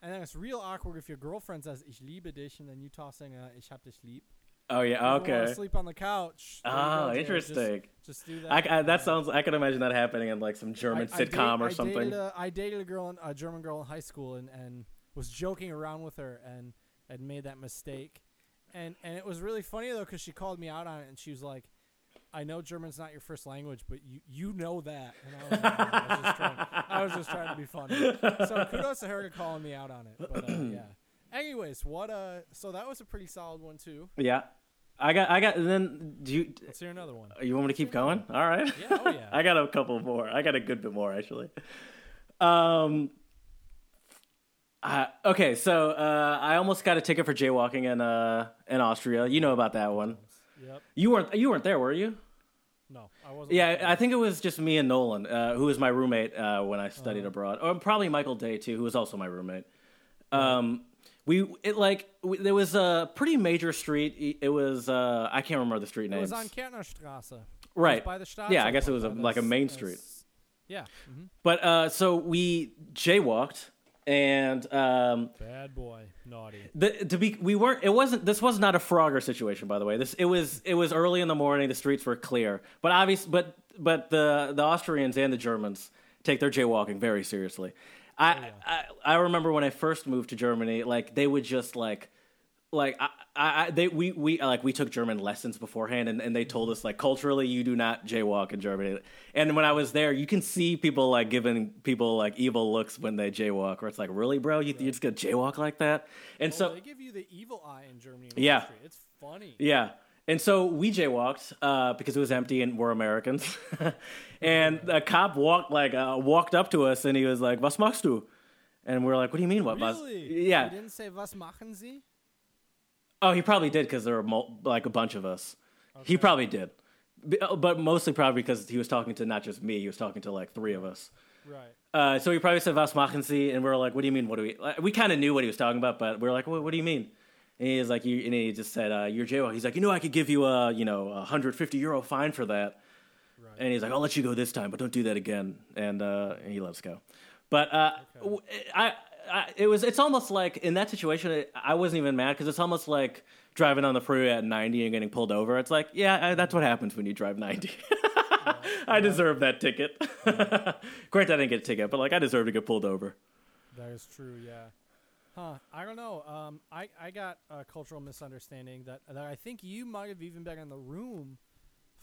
and then it's real awkward if your girlfriend says "Ich liebe dich" and then you tossing a "Ich hab dich lieb." Oh yeah. Okay. Sleep on the couch. there Oh, Jared. Just- interesting. Just, do that. I, I, that sounds. I can imagine that happening in like some German I- sitcom date- or I something. Dated a, I dated a girl, in, a German girl in high school, and, and was joking around with her, and had made that mistake, and and it was really funny though because she called me out on it, and she was like, "I know German's not your first language, but you you know that," and I was, like, I was, just, trying, I was just trying to be funny. So kudos to her for calling me out on it. But uh, yeah. Anyways, what uh, so that was a pretty solid one too. yeah. I got. I got. Then do you? Let's hear another one. You want me to keep going? All right. Yeah, oh yeah. I got a couple more. I got a good bit more actually. Um. Uh, okay, so uh, I almost got a ticket for jaywalking in uh in Austria. You know about that one. Yep. You weren't you weren't there, were you? No, I wasn't. Yeah, I think it was just me and Nolan, uh, who was my roommate uh, when I studied Uh-huh. abroad, or probably Michael Day too, who was also my roommate. Um, we it like we, there was a pretty major street. It was uh, I can't remember the street name. It names. was on Kärntnerstraße. It right. by the Stadt. Yeah, I guess it was a- like a main street. Yeah. hmm But uh, so we jaywalked, and um, Bad boy, naughty. the, to be we weren't. It wasn't. This was not a Frogger situation, by the way. This it was. It was early in the morning. The streets were clear, but obvious. But but the the Austrians and the Germans take their jaywalking very seriously. I, oh, yeah. I I remember when I first moved to Germany, like they would just like like I, I they we we like we took German lessons beforehand and, and they told us like culturally you do not jaywalk in Germany. And when I was there, you can see people like giving people like evil looks when they jaywalk, where it's like, really, bro, you you're just gonna jaywalk like that? And Oh, so they give you the evil eye in Germany. and Yeah. Austria. It's funny. yeah. And so we jaywalked uh, because it was empty and we're Americans. and a cop walked like uh, walked up to us and he was like, "Was machst du?" And we're like, "What do you mean, what?" was-" Really? Yeah. You didn't say was machen Sie? Oh, he probably did because there were mul- like a bunch of us. He probably did, uh, but mostly probably because he was talking to not just me. He was talking to like three of us. Right. Uh, so he probably said "Was machen Sie?" and we are like, "What do you mean? What do we?" Like, we kind of knew what he was talking about, but we are like, "What, what do you mean?" And he was like, you, and he just said, uh, "You're jaywalking." He's like, "You know, I could give you a you know a hundred fifty euro fine for that." Right. And he's like, "I'll let you go this time, but don't do that again." And, uh, and he let us go. But uh, w- I, I, it was it's almost like in that situation, it, I wasn't even mad because it's almost like driving on the freeway at ninety and getting pulled over. It's like, yeah, I, that's what happens when you drive ninety. I deserve that ticket. Great, that I didn't get a ticket, but like I deserve to get pulled over. That is true. Yeah. Huh. I don't know. Um, I, I got a cultural misunderstanding that that I think you might have even been in the room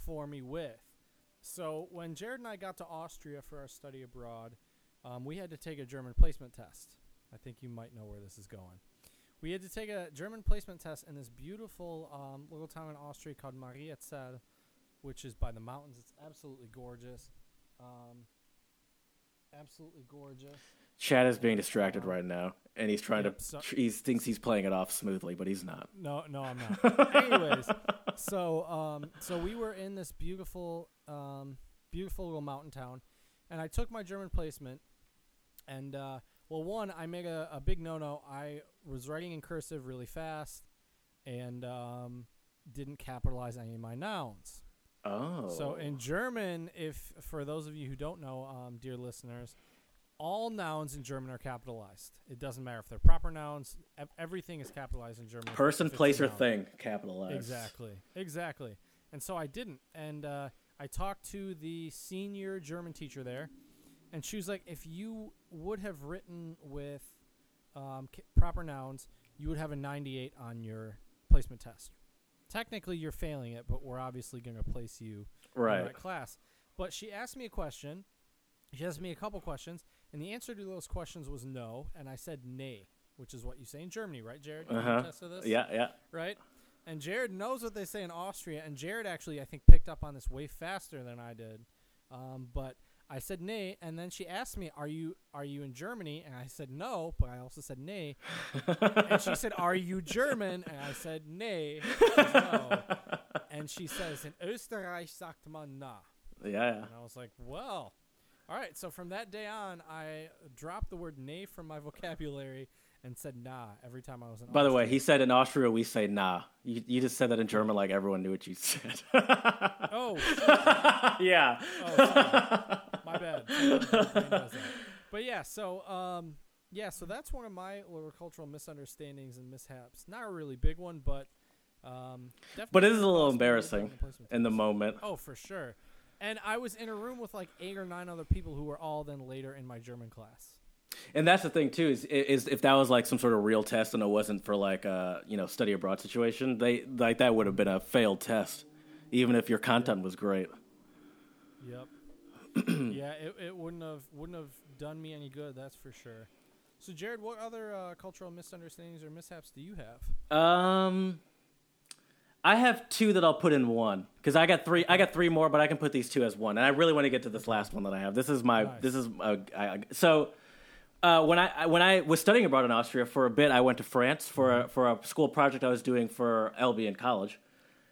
for me with. So when Jared and I got to Austria for our study abroad, um, we had to take a German placement test. I think you might know where this is going. We had to take a German placement test in this beautiful um, little town in Austria called Mariazell, which is by the mountains. It's absolutely gorgeous. Um, absolutely gorgeous. Chad is being distracted right now, and he's trying to. so- he thinks he's playing it off smoothly, but he's not. No, no, I'm not. Anyways, so um, so we were in this beautiful, um, beautiful little mountain town, and I took my German placement, and uh, well, one, I made a, a big no no. I was writing in cursive really fast, and um, didn't capitalize any of my nouns. Oh. So in German, if for those of you who don't know, um, dear listeners, all nouns in German are capitalized. It doesn't matter if they're proper nouns. Everything is capitalized in German. person, place, or thing capitalized. Exactly. Exactly. And so I didn't. And uh, I talked to the senior German teacher there, and she was like, if you would have written with um, proper nouns, you would have a 98 on your placement test. Technically, you're failing it, but we're obviously going to place you in Right. that class. But she asked me a question. She asked me a couple questions, and the answer to those questions was no, and I said nay, which is what you say in Germany, right, Jared? You Uh huh. tested this? Yeah, yeah. right? And Jared knows what they say in Austria, and Jared actually, I think, picked up on this way faster than I did. Um, but I said nay, and then she asked me, "Are you are you in Germany?" And I said no, but I also said nay. and she said, "Are you German?" And I said nay. No. And she says, "In Österreich sagt man na." Yeah, yeah. And I was like, "Well, all right." So from that day on, I dropped the word nay from my vocabulary and said nah every time I was in. By the way, he said in Austria we say nah. You, you just said that in German like everyone knew what you said. oh. yeah. Oh, my bad. Someone knows that. But yeah, so um, yeah, so that's one of my little cultural misunderstandings and mishaps. Not a really big one, but um, definitely But it is a little embarrassing go on the placement in the moment. Oh, for sure. And I was in a room with like eight or nine other people who were all then later in my German class. And that's the thing too is is if that was like some sort of real test and it wasn't for like a you know study abroad situation, they like that would have been a failed test, even if your content was great. Yep. yeah, it, it wouldn't have wouldn't have done me any good. That's for sure. So, Jared, what other uh, cultural misunderstandings or mishaps do you have? Um, I have two that I'll put in one because I got three. I got three more, but I can put these two as one. And I really want to get to this last one that I have. This is my. Nice. This is uh, I, so. Uh, when I when I was studying abroad in Austria for a bit, I went to France for a, for a school project I was doing for LB in college,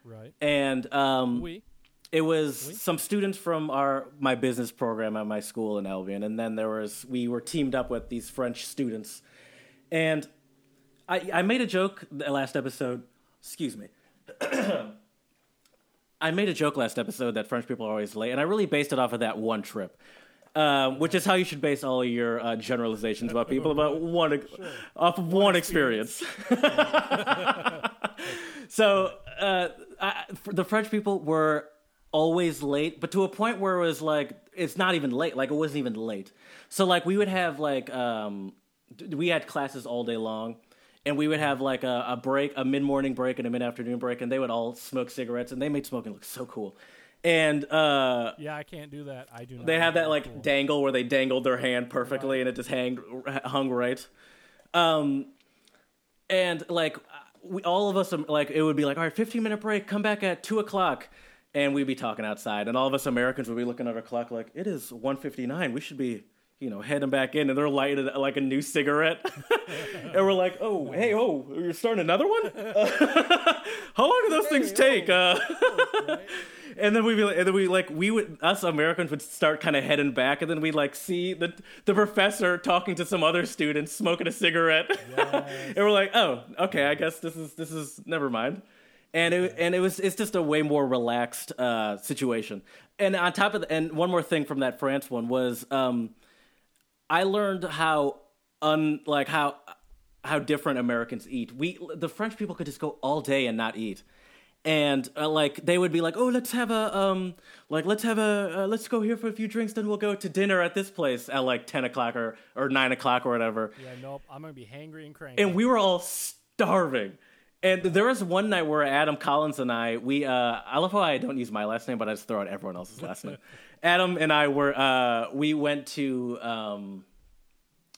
Right. and um, We. it was Oui. some students from our my business program at my school in Albion, and then there was we were teamed up with these French students, and I I made a joke the last episode. Excuse me. I made a joke last episode that French people are always late, and I really based it off of that one trip. Um, which is how you should base all your uh, generalizations about people about one off of one, experience. so uh, I, the French people were always late, but to a point where it was like it's not even late. Like it wasn't even late. So like we would have like um, we had classes all day long. And we would have like a, a break, a mid morning break and a mid afternoon break, and they would all smoke cigarettes, and they made smoking look so cool. And uh, Yeah, I can't do that. I do not. they have that like Cool. dangle where they dangled their hand perfectly and it just hang, hung right. Um, and like we, all of us, um, like it would be like, all right, fifteen minute break, come back at two o'clock, and we'd be talking outside, and all of us Americans would be looking at our clock like it is one fifty nine. We should be. You know, heading back in, and they're lighting like a new cigarette, and we're like, "Oh, hey, oh, you're starting another one? How long do those things take?" Uh, and then we'd be like, and then we like we would us Americans would start kind of heading back, and then we'd like see the the professor talking to some other students smoking a cigarette, and we're like, oh, okay, I guess this is this is never mind. And it and it was it's just a way more relaxed uh, situation. And on top of the, and one more thing from that France one was um, I learned how un like how how different Americans eat. We the French people could just go all day and not eat. And uh, like they would be like, "Oh, let's have a um, like let's have a uh, let's go here for a few drinks, then we'll go to dinner at this place at like ten o'clock or or nine o'clock or whatever." Yeah, nope. I'm gonna be hangry and cranky. and we were all starving. And there was one night where Adam Collins and I, we, uh, I love how I don't use my last name, but I just throw out everyone else's last name. Adam and I were, uh, we went to, um,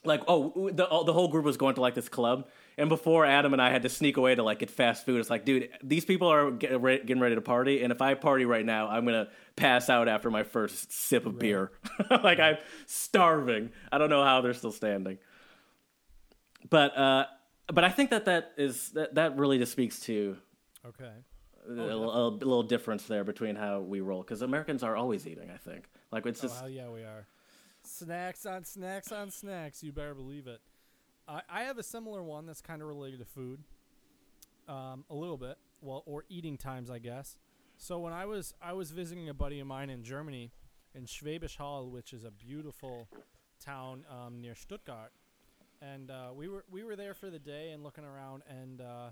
like, oh, the the whole group was going to like this club, and before Adam and I had to sneak away to like get fast food. It's like, dude, these people are get, re- getting ready to party, and if I party right now, I'm gonna pass out after my first sip of beer. like I'm starving. I don't know how they're still standing but uh, but I think that that is that, that really just speaks to okay. A, a- a little difference there between how we roll because Americans are always eating. I think like it's Oh just hell yeah, we are. snacks on snacks on snacks. You better believe it. I, I have a similar one that's kind of related to food, um, a little bit. Well, or eating times, I guess. So when I was I was visiting a buddy of mine in Germany, in Schwäbisch Hall, which is a beautiful town um, near Stuttgart, and uh, we were we were there for the day and looking around, and uh,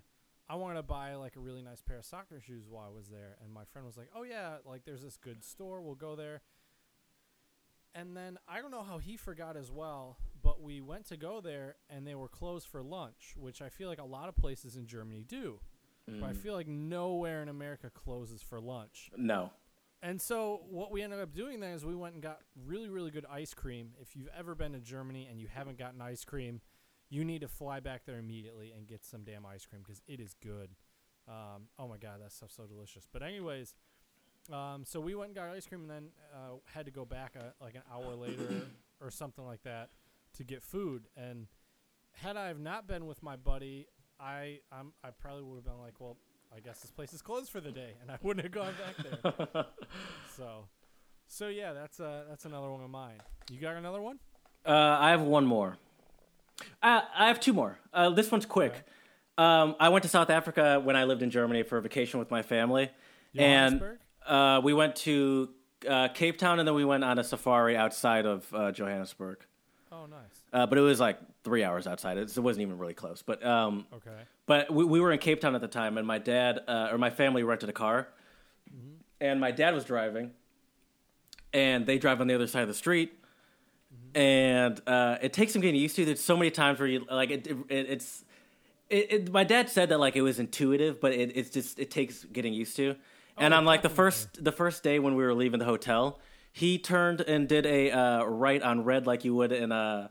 I wanted to buy like a really nice pair of soccer shoes while I was there, and my friend was like, "Oh yeah, like there's this good store, we'll go there." And then I don't know how he forgot as well, but we went to go there and they were closed for lunch, which I feel like a lot of places in Germany do. But I Mm. feel like nowhere in America closes for lunch. No. And so what we ended up doing then is we went and got really, really good ice cream. If you've ever been to Germany and you haven't gotten ice cream, you need to fly back there immediately and get some damn ice cream because it is good. Um, oh my god, that stuff's so delicious. But anyways, um, so we went and got ice cream and then uh, had to go back a, like an hour later or something like that to get food. And had I have not been with my buddy, I I'm, I probably would have been like, well, I guess this place is closed for the day, and I wouldn't have gone back there. So, so yeah, that's uh that's another one of mine. You got another one? Uh, I have one more. I, I have two more. Uh, this one's quick. Okay. Um, I went to South Africa when I lived in Germany for a vacation with my family, and uh, we went to uh, Cape Town, and then we went on a safari outside of uh, Johannesburg. Oh, nice. Uh, but it was like three hours outside. It, wasn't even really close. But um, Okay. but we, we were in Cape Town at the time, and my dad uh, or my family rented a car, and my dad was driving, and they drive on the other side of the street, and uh, it takes some getting used to. There's so many times where you like it. it it's it, my dad said that like it was intuitive, but it, it's just it takes getting used to. And Oh, on like the first the first day when we were leaving the hotel, he turned and did a uh, right on red like you would in uh,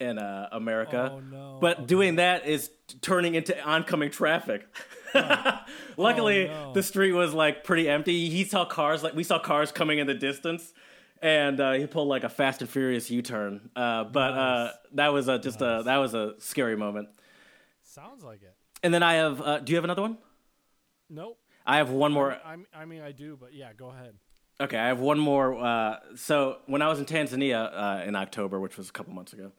in uh, America. Oh, no. But Okay. doing that is turning into oncoming traffic. Luckily, Oh, no. the street was like pretty empty. He saw cars like we saw cars coming in the distance, and uh, he pulled like a Fast and Furious U turn. Uh, but uh, that was a, just a that was a scary moment. Sounds like it. And then I have. Uh, do you have another one? Nope. I have one more. I, I mean, I do, but yeah, go ahead. Okay, I have one more. Uh, so when I was in Tanzania uh, in October, which was a couple months ago,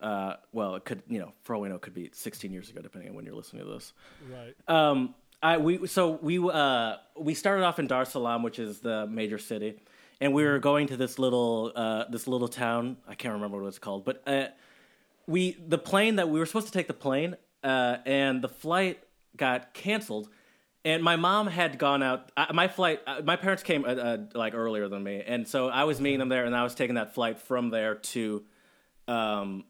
uh, well, it could you know for all we know, it could be 16 years ago, depending on when you're listening to this. Right. Um, I we so we uh we started off in Dar es Salaam, which is the major city, and we were going to this little uh this little town. I can't remember what it's called, but uh, we the plane that we were supposed to take the plane, uh, and the flight got canceled. And my mom had gone out. Uh, my flight, uh, my parents came uh, like earlier than me, and so I was meeting them there, and I was taking that flight from there to, um,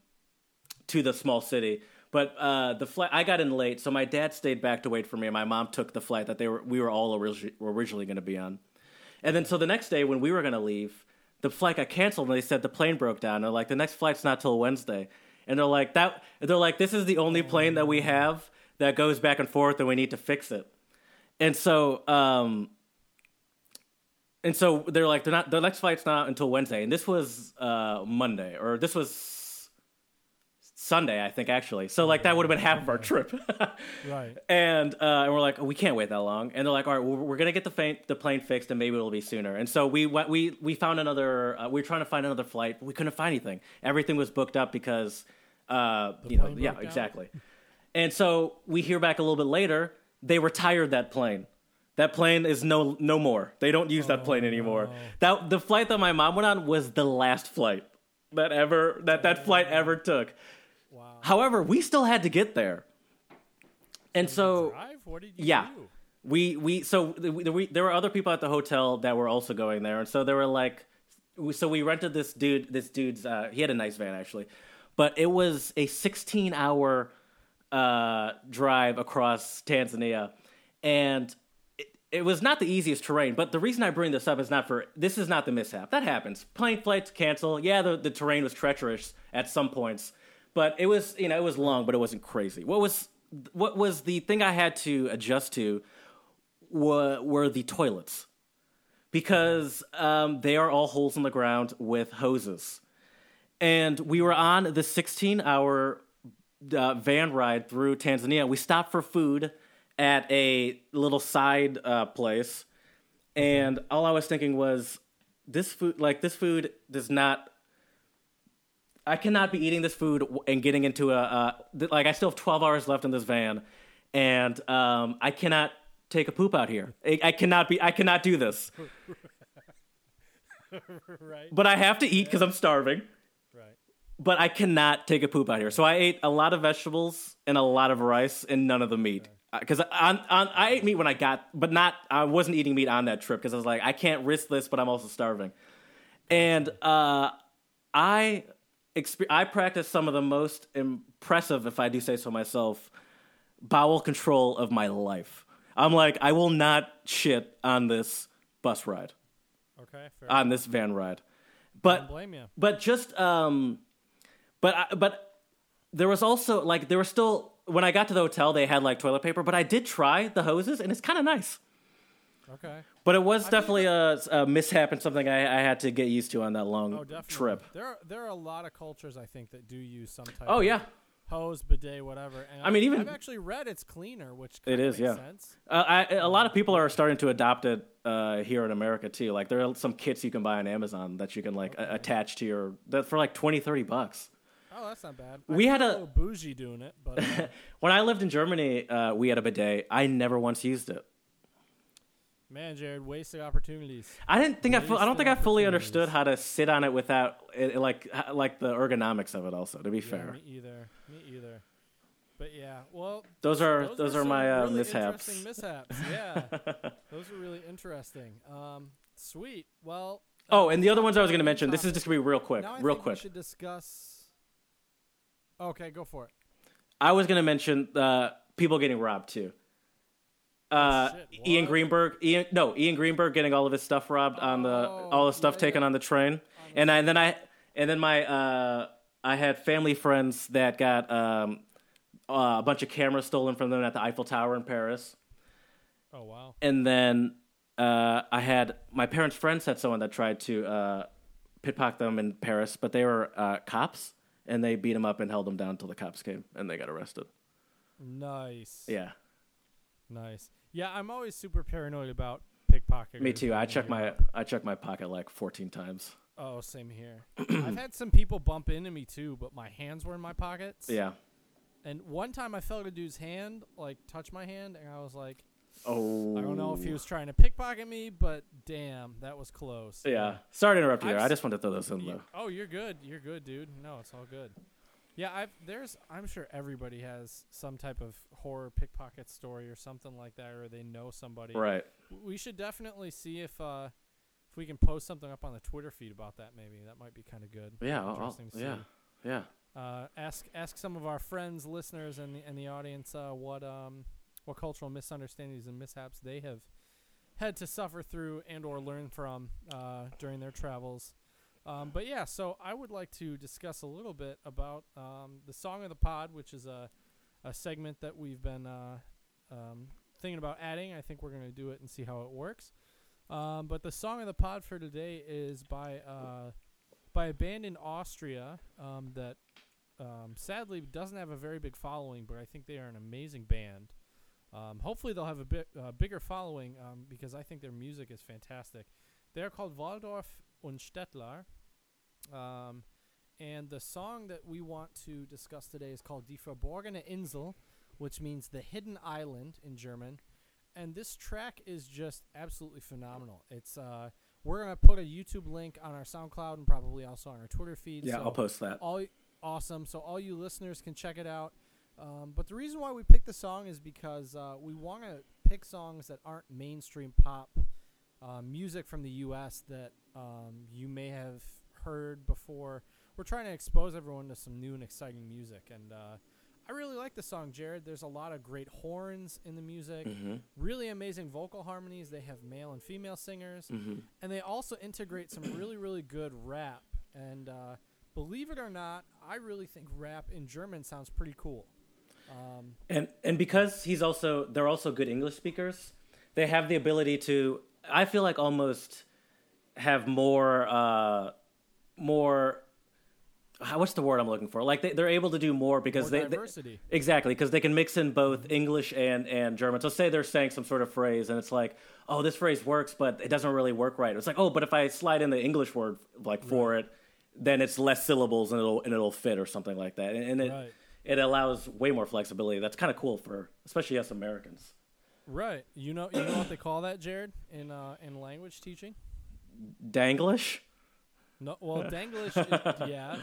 to the small city. But uh, the flight, I got in late, so my dad stayed back to wait for me, and my mom took the flight that they were we were all origi- originally going to be on. And then so the next day when we were going to leave, the flight got canceled, and they said the plane broke down. They're like, the next flight's not till Wednesday, and they're like that. They're like, this is the only plane that we have that goes back and forth, and we need to fix it. And so, um, and so they're like, they're not. The next flight's not until Wednesday, and this was uh, Monday, or this was Sunday, I think, actually. So like that would have been half of our trip. Right. and uh, and we're like, oh, we can't wait that long. And they're like, all right, we're, we're gonna get the fa- the plane fixed, and maybe it'll be sooner. And so we went, we we found another. Uh, we were trying to find another flight, but we couldn't find anything. Everything was booked up because, uh, you know, yeah, down? exactly. And so we hear back a little bit later. They retired that plane. That plane is no no more. They don't use that plane anymore. no. That the flight that my mom went on was the last flight that ever that that flight ever took. However, we still had to get there. And so Drive? What did you yeah. do? we we so the, we, we, there were other people at the hotel that were also going there, and so they were like, so we rented this dude. This dude's uh, he had a nice van actually, but it was a 16 hour uh, drive across Tanzania, and it, it was not the easiest terrain. But the reason I bring this up is not for this is not the mishap that happens. Plane flights cancel. Yeah, the the terrain was treacherous at some points, but it was you know it was long, but it wasn't crazy. What was what was the thing I had to adjust to were, were the toilets because um, they are all holes in the ground with hoses. And we were on the 16 hour uh, van ride through Tanzania. We stopped for food at a little side uh, place. And all I was thinking was, this food, like, this food does not I cannot be eating this food and getting into a uh, th- like I still have 12 hours left in this van, and um, I cannot take a poop out here. I, I cannot be. I cannot do this. right. But I have to eat because I'm starving. Right. But I cannot take a poop out here. So I ate a lot of vegetables and a lot of rice and none of the meat. Because on, on, I ate meat when I got, but not, I wasn't eating meat on that trip because I was like, I can't risk this, but I'm also starving. And uh, I, I practice some of the most impressive, if I do say so myself, bowel control of my life. I'm like, I will not shit on this bus ride, Okay. Fair. on this van ride. But blame you. but just um but I, but there was also like there was still when I got to the hotel they had like toilet paper but I did try the hoses and it's kind of nice Okay. but it was definitely a, a mishap and something I, I had to get used to on that long Oh, trip There are there are a lot of cultures I think that do use some type. oh of yeah hose, bidet, whatever. And I mean, even- I've actually read it's cleaner, which It is, yeah. Uh, I, a lot of people are starting to adopt it uh, here in America too like there are some kits you can buy on Amazon that you can like a- attach to your that for like 20 30 bucks Oh, that's not bad. We I had feel a- bougie doing it, but uh, when I lived in Germany uh, we had a bidet I never once used it man, Jared, wasted opportunities. I didn't think I. Fu- I don't think I fully understood how to sit on it without it, like like the ergonomics of it. Also, to be Yeah, fair, me either. Me either. But yeah, well, those are those, were are some my uh, really mishaps. Interesting mishaps. Yeah, those are really interesting. Um, sweet. Well. Oh, uh, and the other ones I was going to mention. This is just going to be real quick, real quick. We should discuss. Okay, go for it. I was going to mention uh, people getting robbed too. Uh, Oh, shit, Ian? Greenberg, Ian, no, Ian Greenberg getting all of his stuff robbed on the Oh, all the stuff yeah, taken yeah. on the train, and, I, and then I and then my uh, I had family friends that got um, uh, a bunch of cameras stolen from them at the Eiffel Tower in Paris. Oh wow. and then uh, I had my parents' friends had someone that tried to uh, them in Paris, but they were uh, cops, and they beat them up and held them down until the cops came and they got arrested. Nice. Yeah, Nice. Yeah, I'm always super paranoid about pickpocketers. me too. I check my I check my pocket like fourteen times. Oh, same here. I've had some people bump into me too, but my hands were in my pockets. Yeah. And one time I felt a dude's hand like touch my hand, and I was like, Oh. I don't know if he oh. was trying to pickpocket me, but damn, that was close. Yeah. Sorry to interrupt you There. I just wanted to throw those in though. Oh, you're good. You're good, dude. No, it's all good. Yeah, I've there's I'm sure everybody has some type of horror pickpocket story or something like that, or they know somebody. Right. We should definitely see if uh if we can post something up on the Twitter feed about that. Maybe that might be kind of good. Yeah. I'll- I'll- Interesting to yeah. see. Yeah. Uh, ask ask some of our friends, listeners, and the and the audience uh, what um what cultural misunderstandings and mishaps they have had to suffer through and or learn from uh, during their travels. Um, but yeah, so I would like to discuss a little bit about um, the song of the pod, which is a a segment that we've been uh, um, thinking about adding. I think we're gonna do it and see how it works. Um, but the song of the pod for today is by uh, by a band in Austria um, that um, sadly doesn't have a very big following, but I think they are an amazing band. Hopefully, they'll have a bit uh, bigger following because I think their music is fantastic. They're called Waldorf und Stettler, um, and the song that we want to discuss today is called Die Verborgene Insel, which means the hidden island in German. And this track is just absolutely phenomenal. It's uh, we're gonna put a YouTube link on our SoundCloud and probably also on our Twitter feed. Yeah. so I'll post that. all awesome. So all you listeners can check it out. Um, but the reason why we picked the song is because uh, we want to pick songs that aren't mainstream pop uh, music from the U.S. that um, you may have heard before. We're trying to expose everyone to some new and exciting music, and uh, I really like the song, Jared. There's a lot of great horns in the music, Mm-hmm. really amazing vocal harmonies. They have male and female singers Mm-hmm. and they also integrate some really really good rap and uh, believe it or not i really think rap in german sounds pretty cool um, And and because he's also they're also good English speakers, they have the ability to I feel like almost have more uh more what's the word I'm looking for? Like they, they're able to do more because more they, they exactly because they can mix in both English and and German. So say they're saying some sort of phrase and it's like, oh, this phrase works, but it doesn't really work right. It's like, oh, but if I slide in the English word like for it, then it's less syllables and it'll and it'll fit or something like that. And, and it Right. it allows way more flexibility. That's kind of cool for especially us Americans. Right. You know you know what they call that, Jared, in uh, in language teaching? Danglish. No, well, Danglish, is, yeah.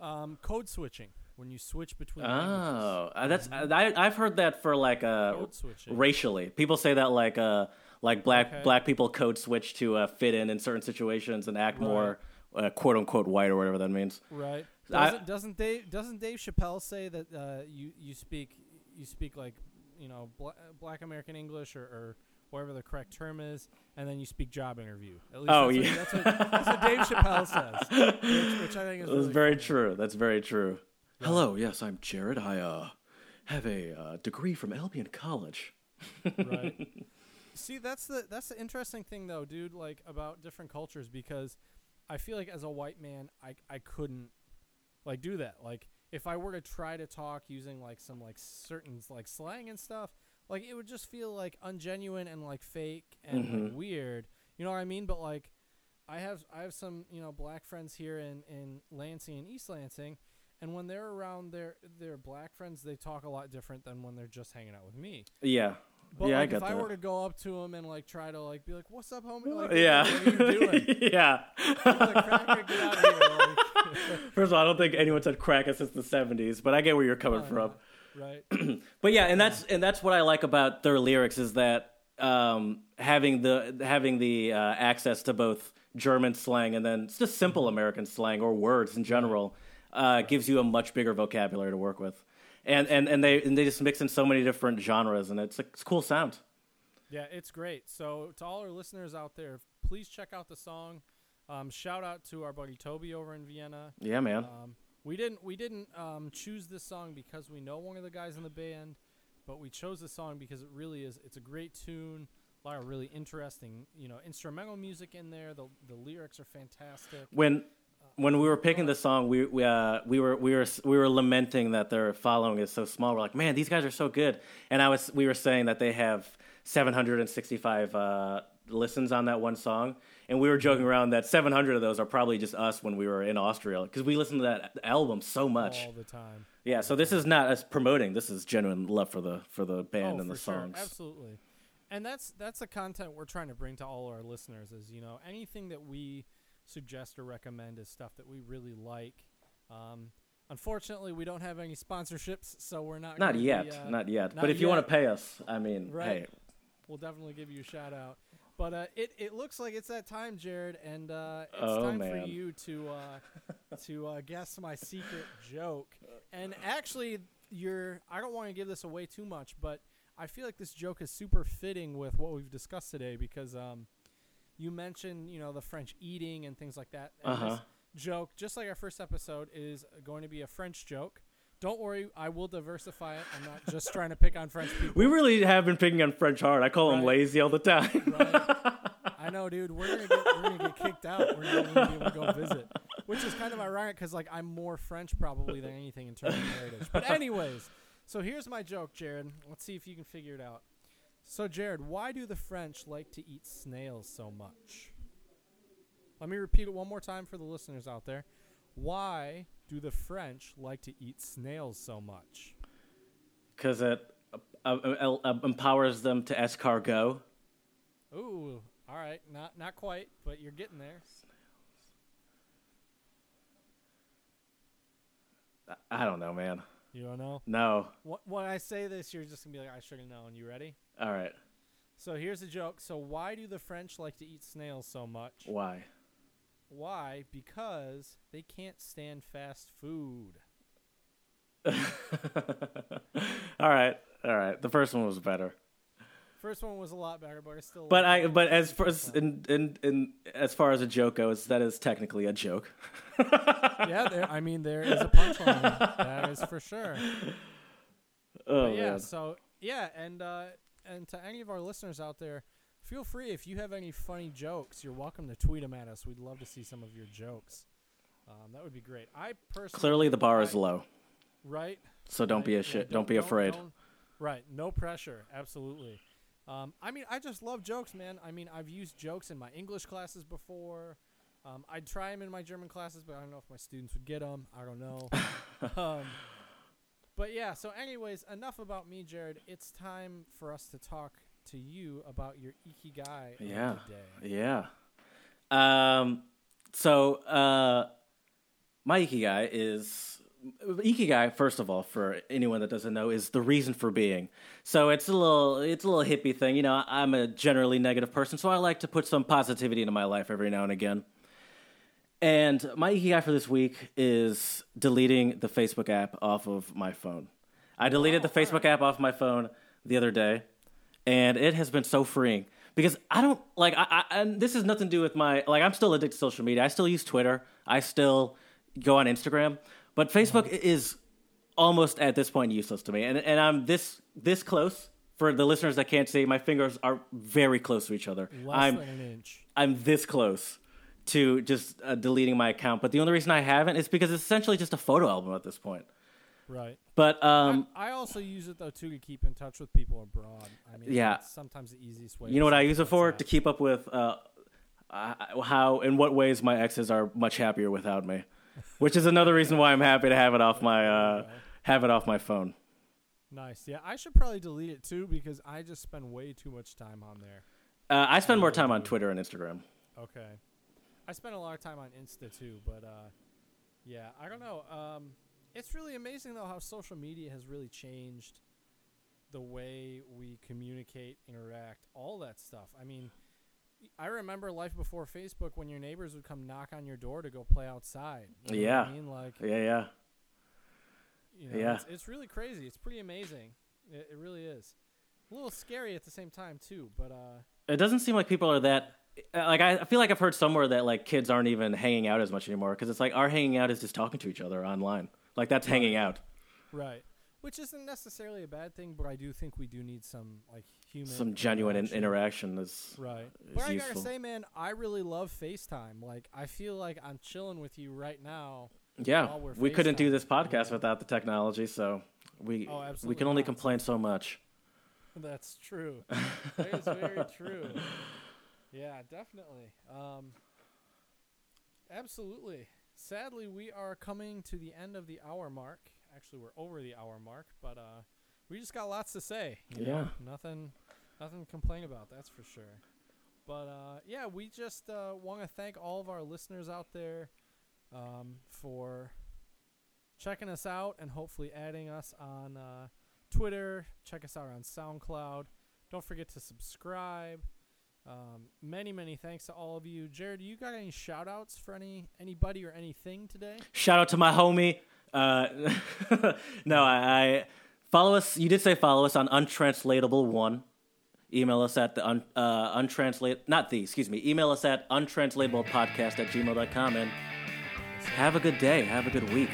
Um, code switching when you switch between. Oh, uh, that's I I've heard that for like uh Code switching. racially. People say that like uh like black Okay. black people code switch to uh, fit in in certain situations and act more uh, quote unquote white or whatever that means. Right. Doesn't, doesn't Dave doesn't Dave Chappelle say that uh, you you speak you speak like you know bla- Black American English or, or whatever the correct term is, and then you speak job interview. At least Oh, that's yeah. What, that's, what, that's what Dave Chappelle says, which, which I think is That's really very funny. true. That's very true. Hello, yes, I'm Jared. I uh have a uh, degree from Albion College. right. See, that's the that's the interesting thing though, dude. Like about different cultures because I feel like as a white man, I I couldn't like do that. Like if I were to try to talk using like some like certain like slang and stuff, like it would just feel like ungenuine and like fake and like Mhm. weird. You know what I mean? But like I have I have some you know black friends here in in Lansing and East Lansing. And when they're around their their black friends, they talk a lot different than when they're just hanging out with me. Yeah. But yeah, like, I get if I were to go up to him and like try to like be like, "What's up, homie?" Like, yeah. what are you doing? yeah. cracker, get out of here! Like, First of all, I don't think anyone said crack since the '70s, but I get where you're coming Oh, from. Right? But yeah, and that's and that's what I like about their lyrics is that um, having the having the uh, access to both German slang and then just simple American slang or words in general uh, gives you a much bigger vocabulary to work with, and and and they and they just mix in so many different genres, and it's a, it's a cool sound. Yeah, it's great. So to all our listeners out there, please check out the song. Um, shout out to our buddy Toby over in Vienna. Yeah, man. Um, we didn't we didn't um, choose this song because we know one of the guys in the band, but we chose this song because it really is. It's a great tune. A lot of really interesting, you know, instrumental music in there. The the lyrics are fantastic. when when we were picking the song, we we, uh, we were we were we were lamenting that their following is so small. We're like, man, these guys are so good. And I was we were saying that they have 765 uh, listens on that one song, and we were joking around that 700 of those are probably just us when we were in Austria because we listened to that album so much. all the time. Yeah, so this is not us promoting. This is genuine love for the for the band oh, and the for sure. songs. Absolutely. And that's that's the content we're trying to bring to all our listeners is, you know, anything that we suggest or recommend is stuff that we really like. Um, unfortunately, we don't have any sponsorships, so we're not Not yet, be, uh, not yet. not but if you want to pay us, I mean, Right. hey, We'll definitely give you a shout out. But uh, it it looks like it's that time, Jared, and uh, it's Oh, time for you to uh, to uh, guess my secret joke. And actually, you're I don't want to give this away too much, but I feel like this joke is super fitting with what we've discussed today because um, you mentioned you know the French eating and things like that. And Uh-huh. this joke, just like our first episode, is going to be a French joke. Don't worry, I will diversify it. I'm not just trying to pick on French people. We really have been picking on French hard. I call them lazy all the time. Right. I know, dude. We're gonna get we're gonna get kicked out. We're not gonna be able to go visit, which is kind of ironic because like I'm more French probably than anything in terms of heritage. But anyways, so here's my joke, Jared. Let's see if you can figure it out. So, Jared, why do the French like to eat snails so much? Let me repeat it one more time for the listeners out there. Why do the French like to eat snails so much? Because it uh, uh, uh, empowers them to escargot. Ooh, all right, not not quite, but you're getting there. I don't know, man. You don't know. No. When I say this, you're just gonna be like, I should have known. You ready? All right. So here's a joke. So why do the French like to eat snails so much? Why? Why? Because they can't stand fast food. all right. All right. The first one was better. First one was a lot better, but it's still. But I but as far as in, in, in as far as a joke goes, that is technically a joke. yeah, there. I mean, there is a punchline. that is for sure. Oh But yeah. man. So yeah, and uh, and to any of our listeners out there, feel free if you have any funny jokes, you're welcome to tweet them at us. We'd love to see some of your jokes. Um, that would be great. I personally Clearly the bar is low. right. So don't be a shit. yeah, don't, be afraid. don't- right, no pressure. Absolutely. Um, I mean, I just love jokes, man. I mean, I've used jokes in my English classes before. Um, I'd try them in my German classes, but I don't know if my students would get them. I don't know. um, but yeah. So, anyways, enough about me, Jared. It's time for us to talk to you about your ikigai of Yeah. Yeah. Um. So, uh, my ikigai is ikigai. First of all, for anyone that doesn't know, is the reason for being. So it's a little, it's a little hippie thing. You know, I'm a generally negative person, so I like to put some positivity into my life every now and again. And my ikigai for this week is deleting the Facebook app off of my phone. I deleted the Facebook app off my phone the other day, and it has been so freeing because I don't like. I, I and this has nothing to do with my like. I'm still addicted to social media. I still use Twitter. I still go on Instagram, but Facebook is almost at this point useless to me. And and I'm this this close. For the listeners that can't see, my fingers are very close to each other. Less I'm than an inch. I'm this close to just uh, deleting my account. But the only reason I haven't is because it's essentially just a photo album at this point. Right. But um, I, I also use it though too to keep in touch with people abroad. I mean, Yeah. it's sometimes the easiest way. you know what I use it for? WhatsApp. To keep up with uh, uh, how, in what ways my exes are much happier without me, which is another reason why I'm happy to have it off my uh, have it off my phone. Nice. Yeah, I should probably delete it too because I just spend way too much time on there. Uh, I spend more time on Twitter and Instagram. Okay. I spend a lot of time on Insta too, but uh, yeah, I don't know. Um, it's really amazing though how social media has really changed the way we communicate, interact, all that stuff. I mean, I remember life before Facebook when your neighbors would come knock on your door to go play outside. You know Yeah. I mean, like, Yeah, yeah. you know, Yeah. it's, it's really crazy. It's pretty amazing. It, it really is. A little scary at the same time too, but uh, It doesn't seem like people are that. uh, Like I I feel like I've heard somewhere that like kids aren't even hanging out as much anymore because it's like our hanging out is just talking to each other online. Like that's hanging out. Right. Which isn't necessarily a bad thing, but I do think we do need some like human Some genuine interaction. interaction is Right. is But I useful. gotta say, man, I really love FaceTime. Like I feel like I'm chilling with you right now. Yeah, while we're we couldn't do this podcast without the technology, so we Oh, we can only not. complain so much. That's true. that is very true. Yeah, definitely. Um Absolutely. Sadly, we are coming to the end of the hour mark. Actually, we're over the hour mark, but uh we just got lots to say. you know? Yeah. Nothing nothing to complain about, that's for sure. But uh yeah, we just uh want to thank all of our listeners out there um for checking us out and hopefully adding us on uh Twitter, check us out on SoundCloud. Don't forget to subscribe. Um, many, many thanks to all of you. Jared, you got any shout outs for any anybody or anything today? Shout out to my homie. Uh, no, I, I follow us. You did say follow us on untranslatable one. Email us at the un, uh, untranslate not the excuse me. Email us at untranslatablepodcast at gmail.com and have a good day. Have a good week.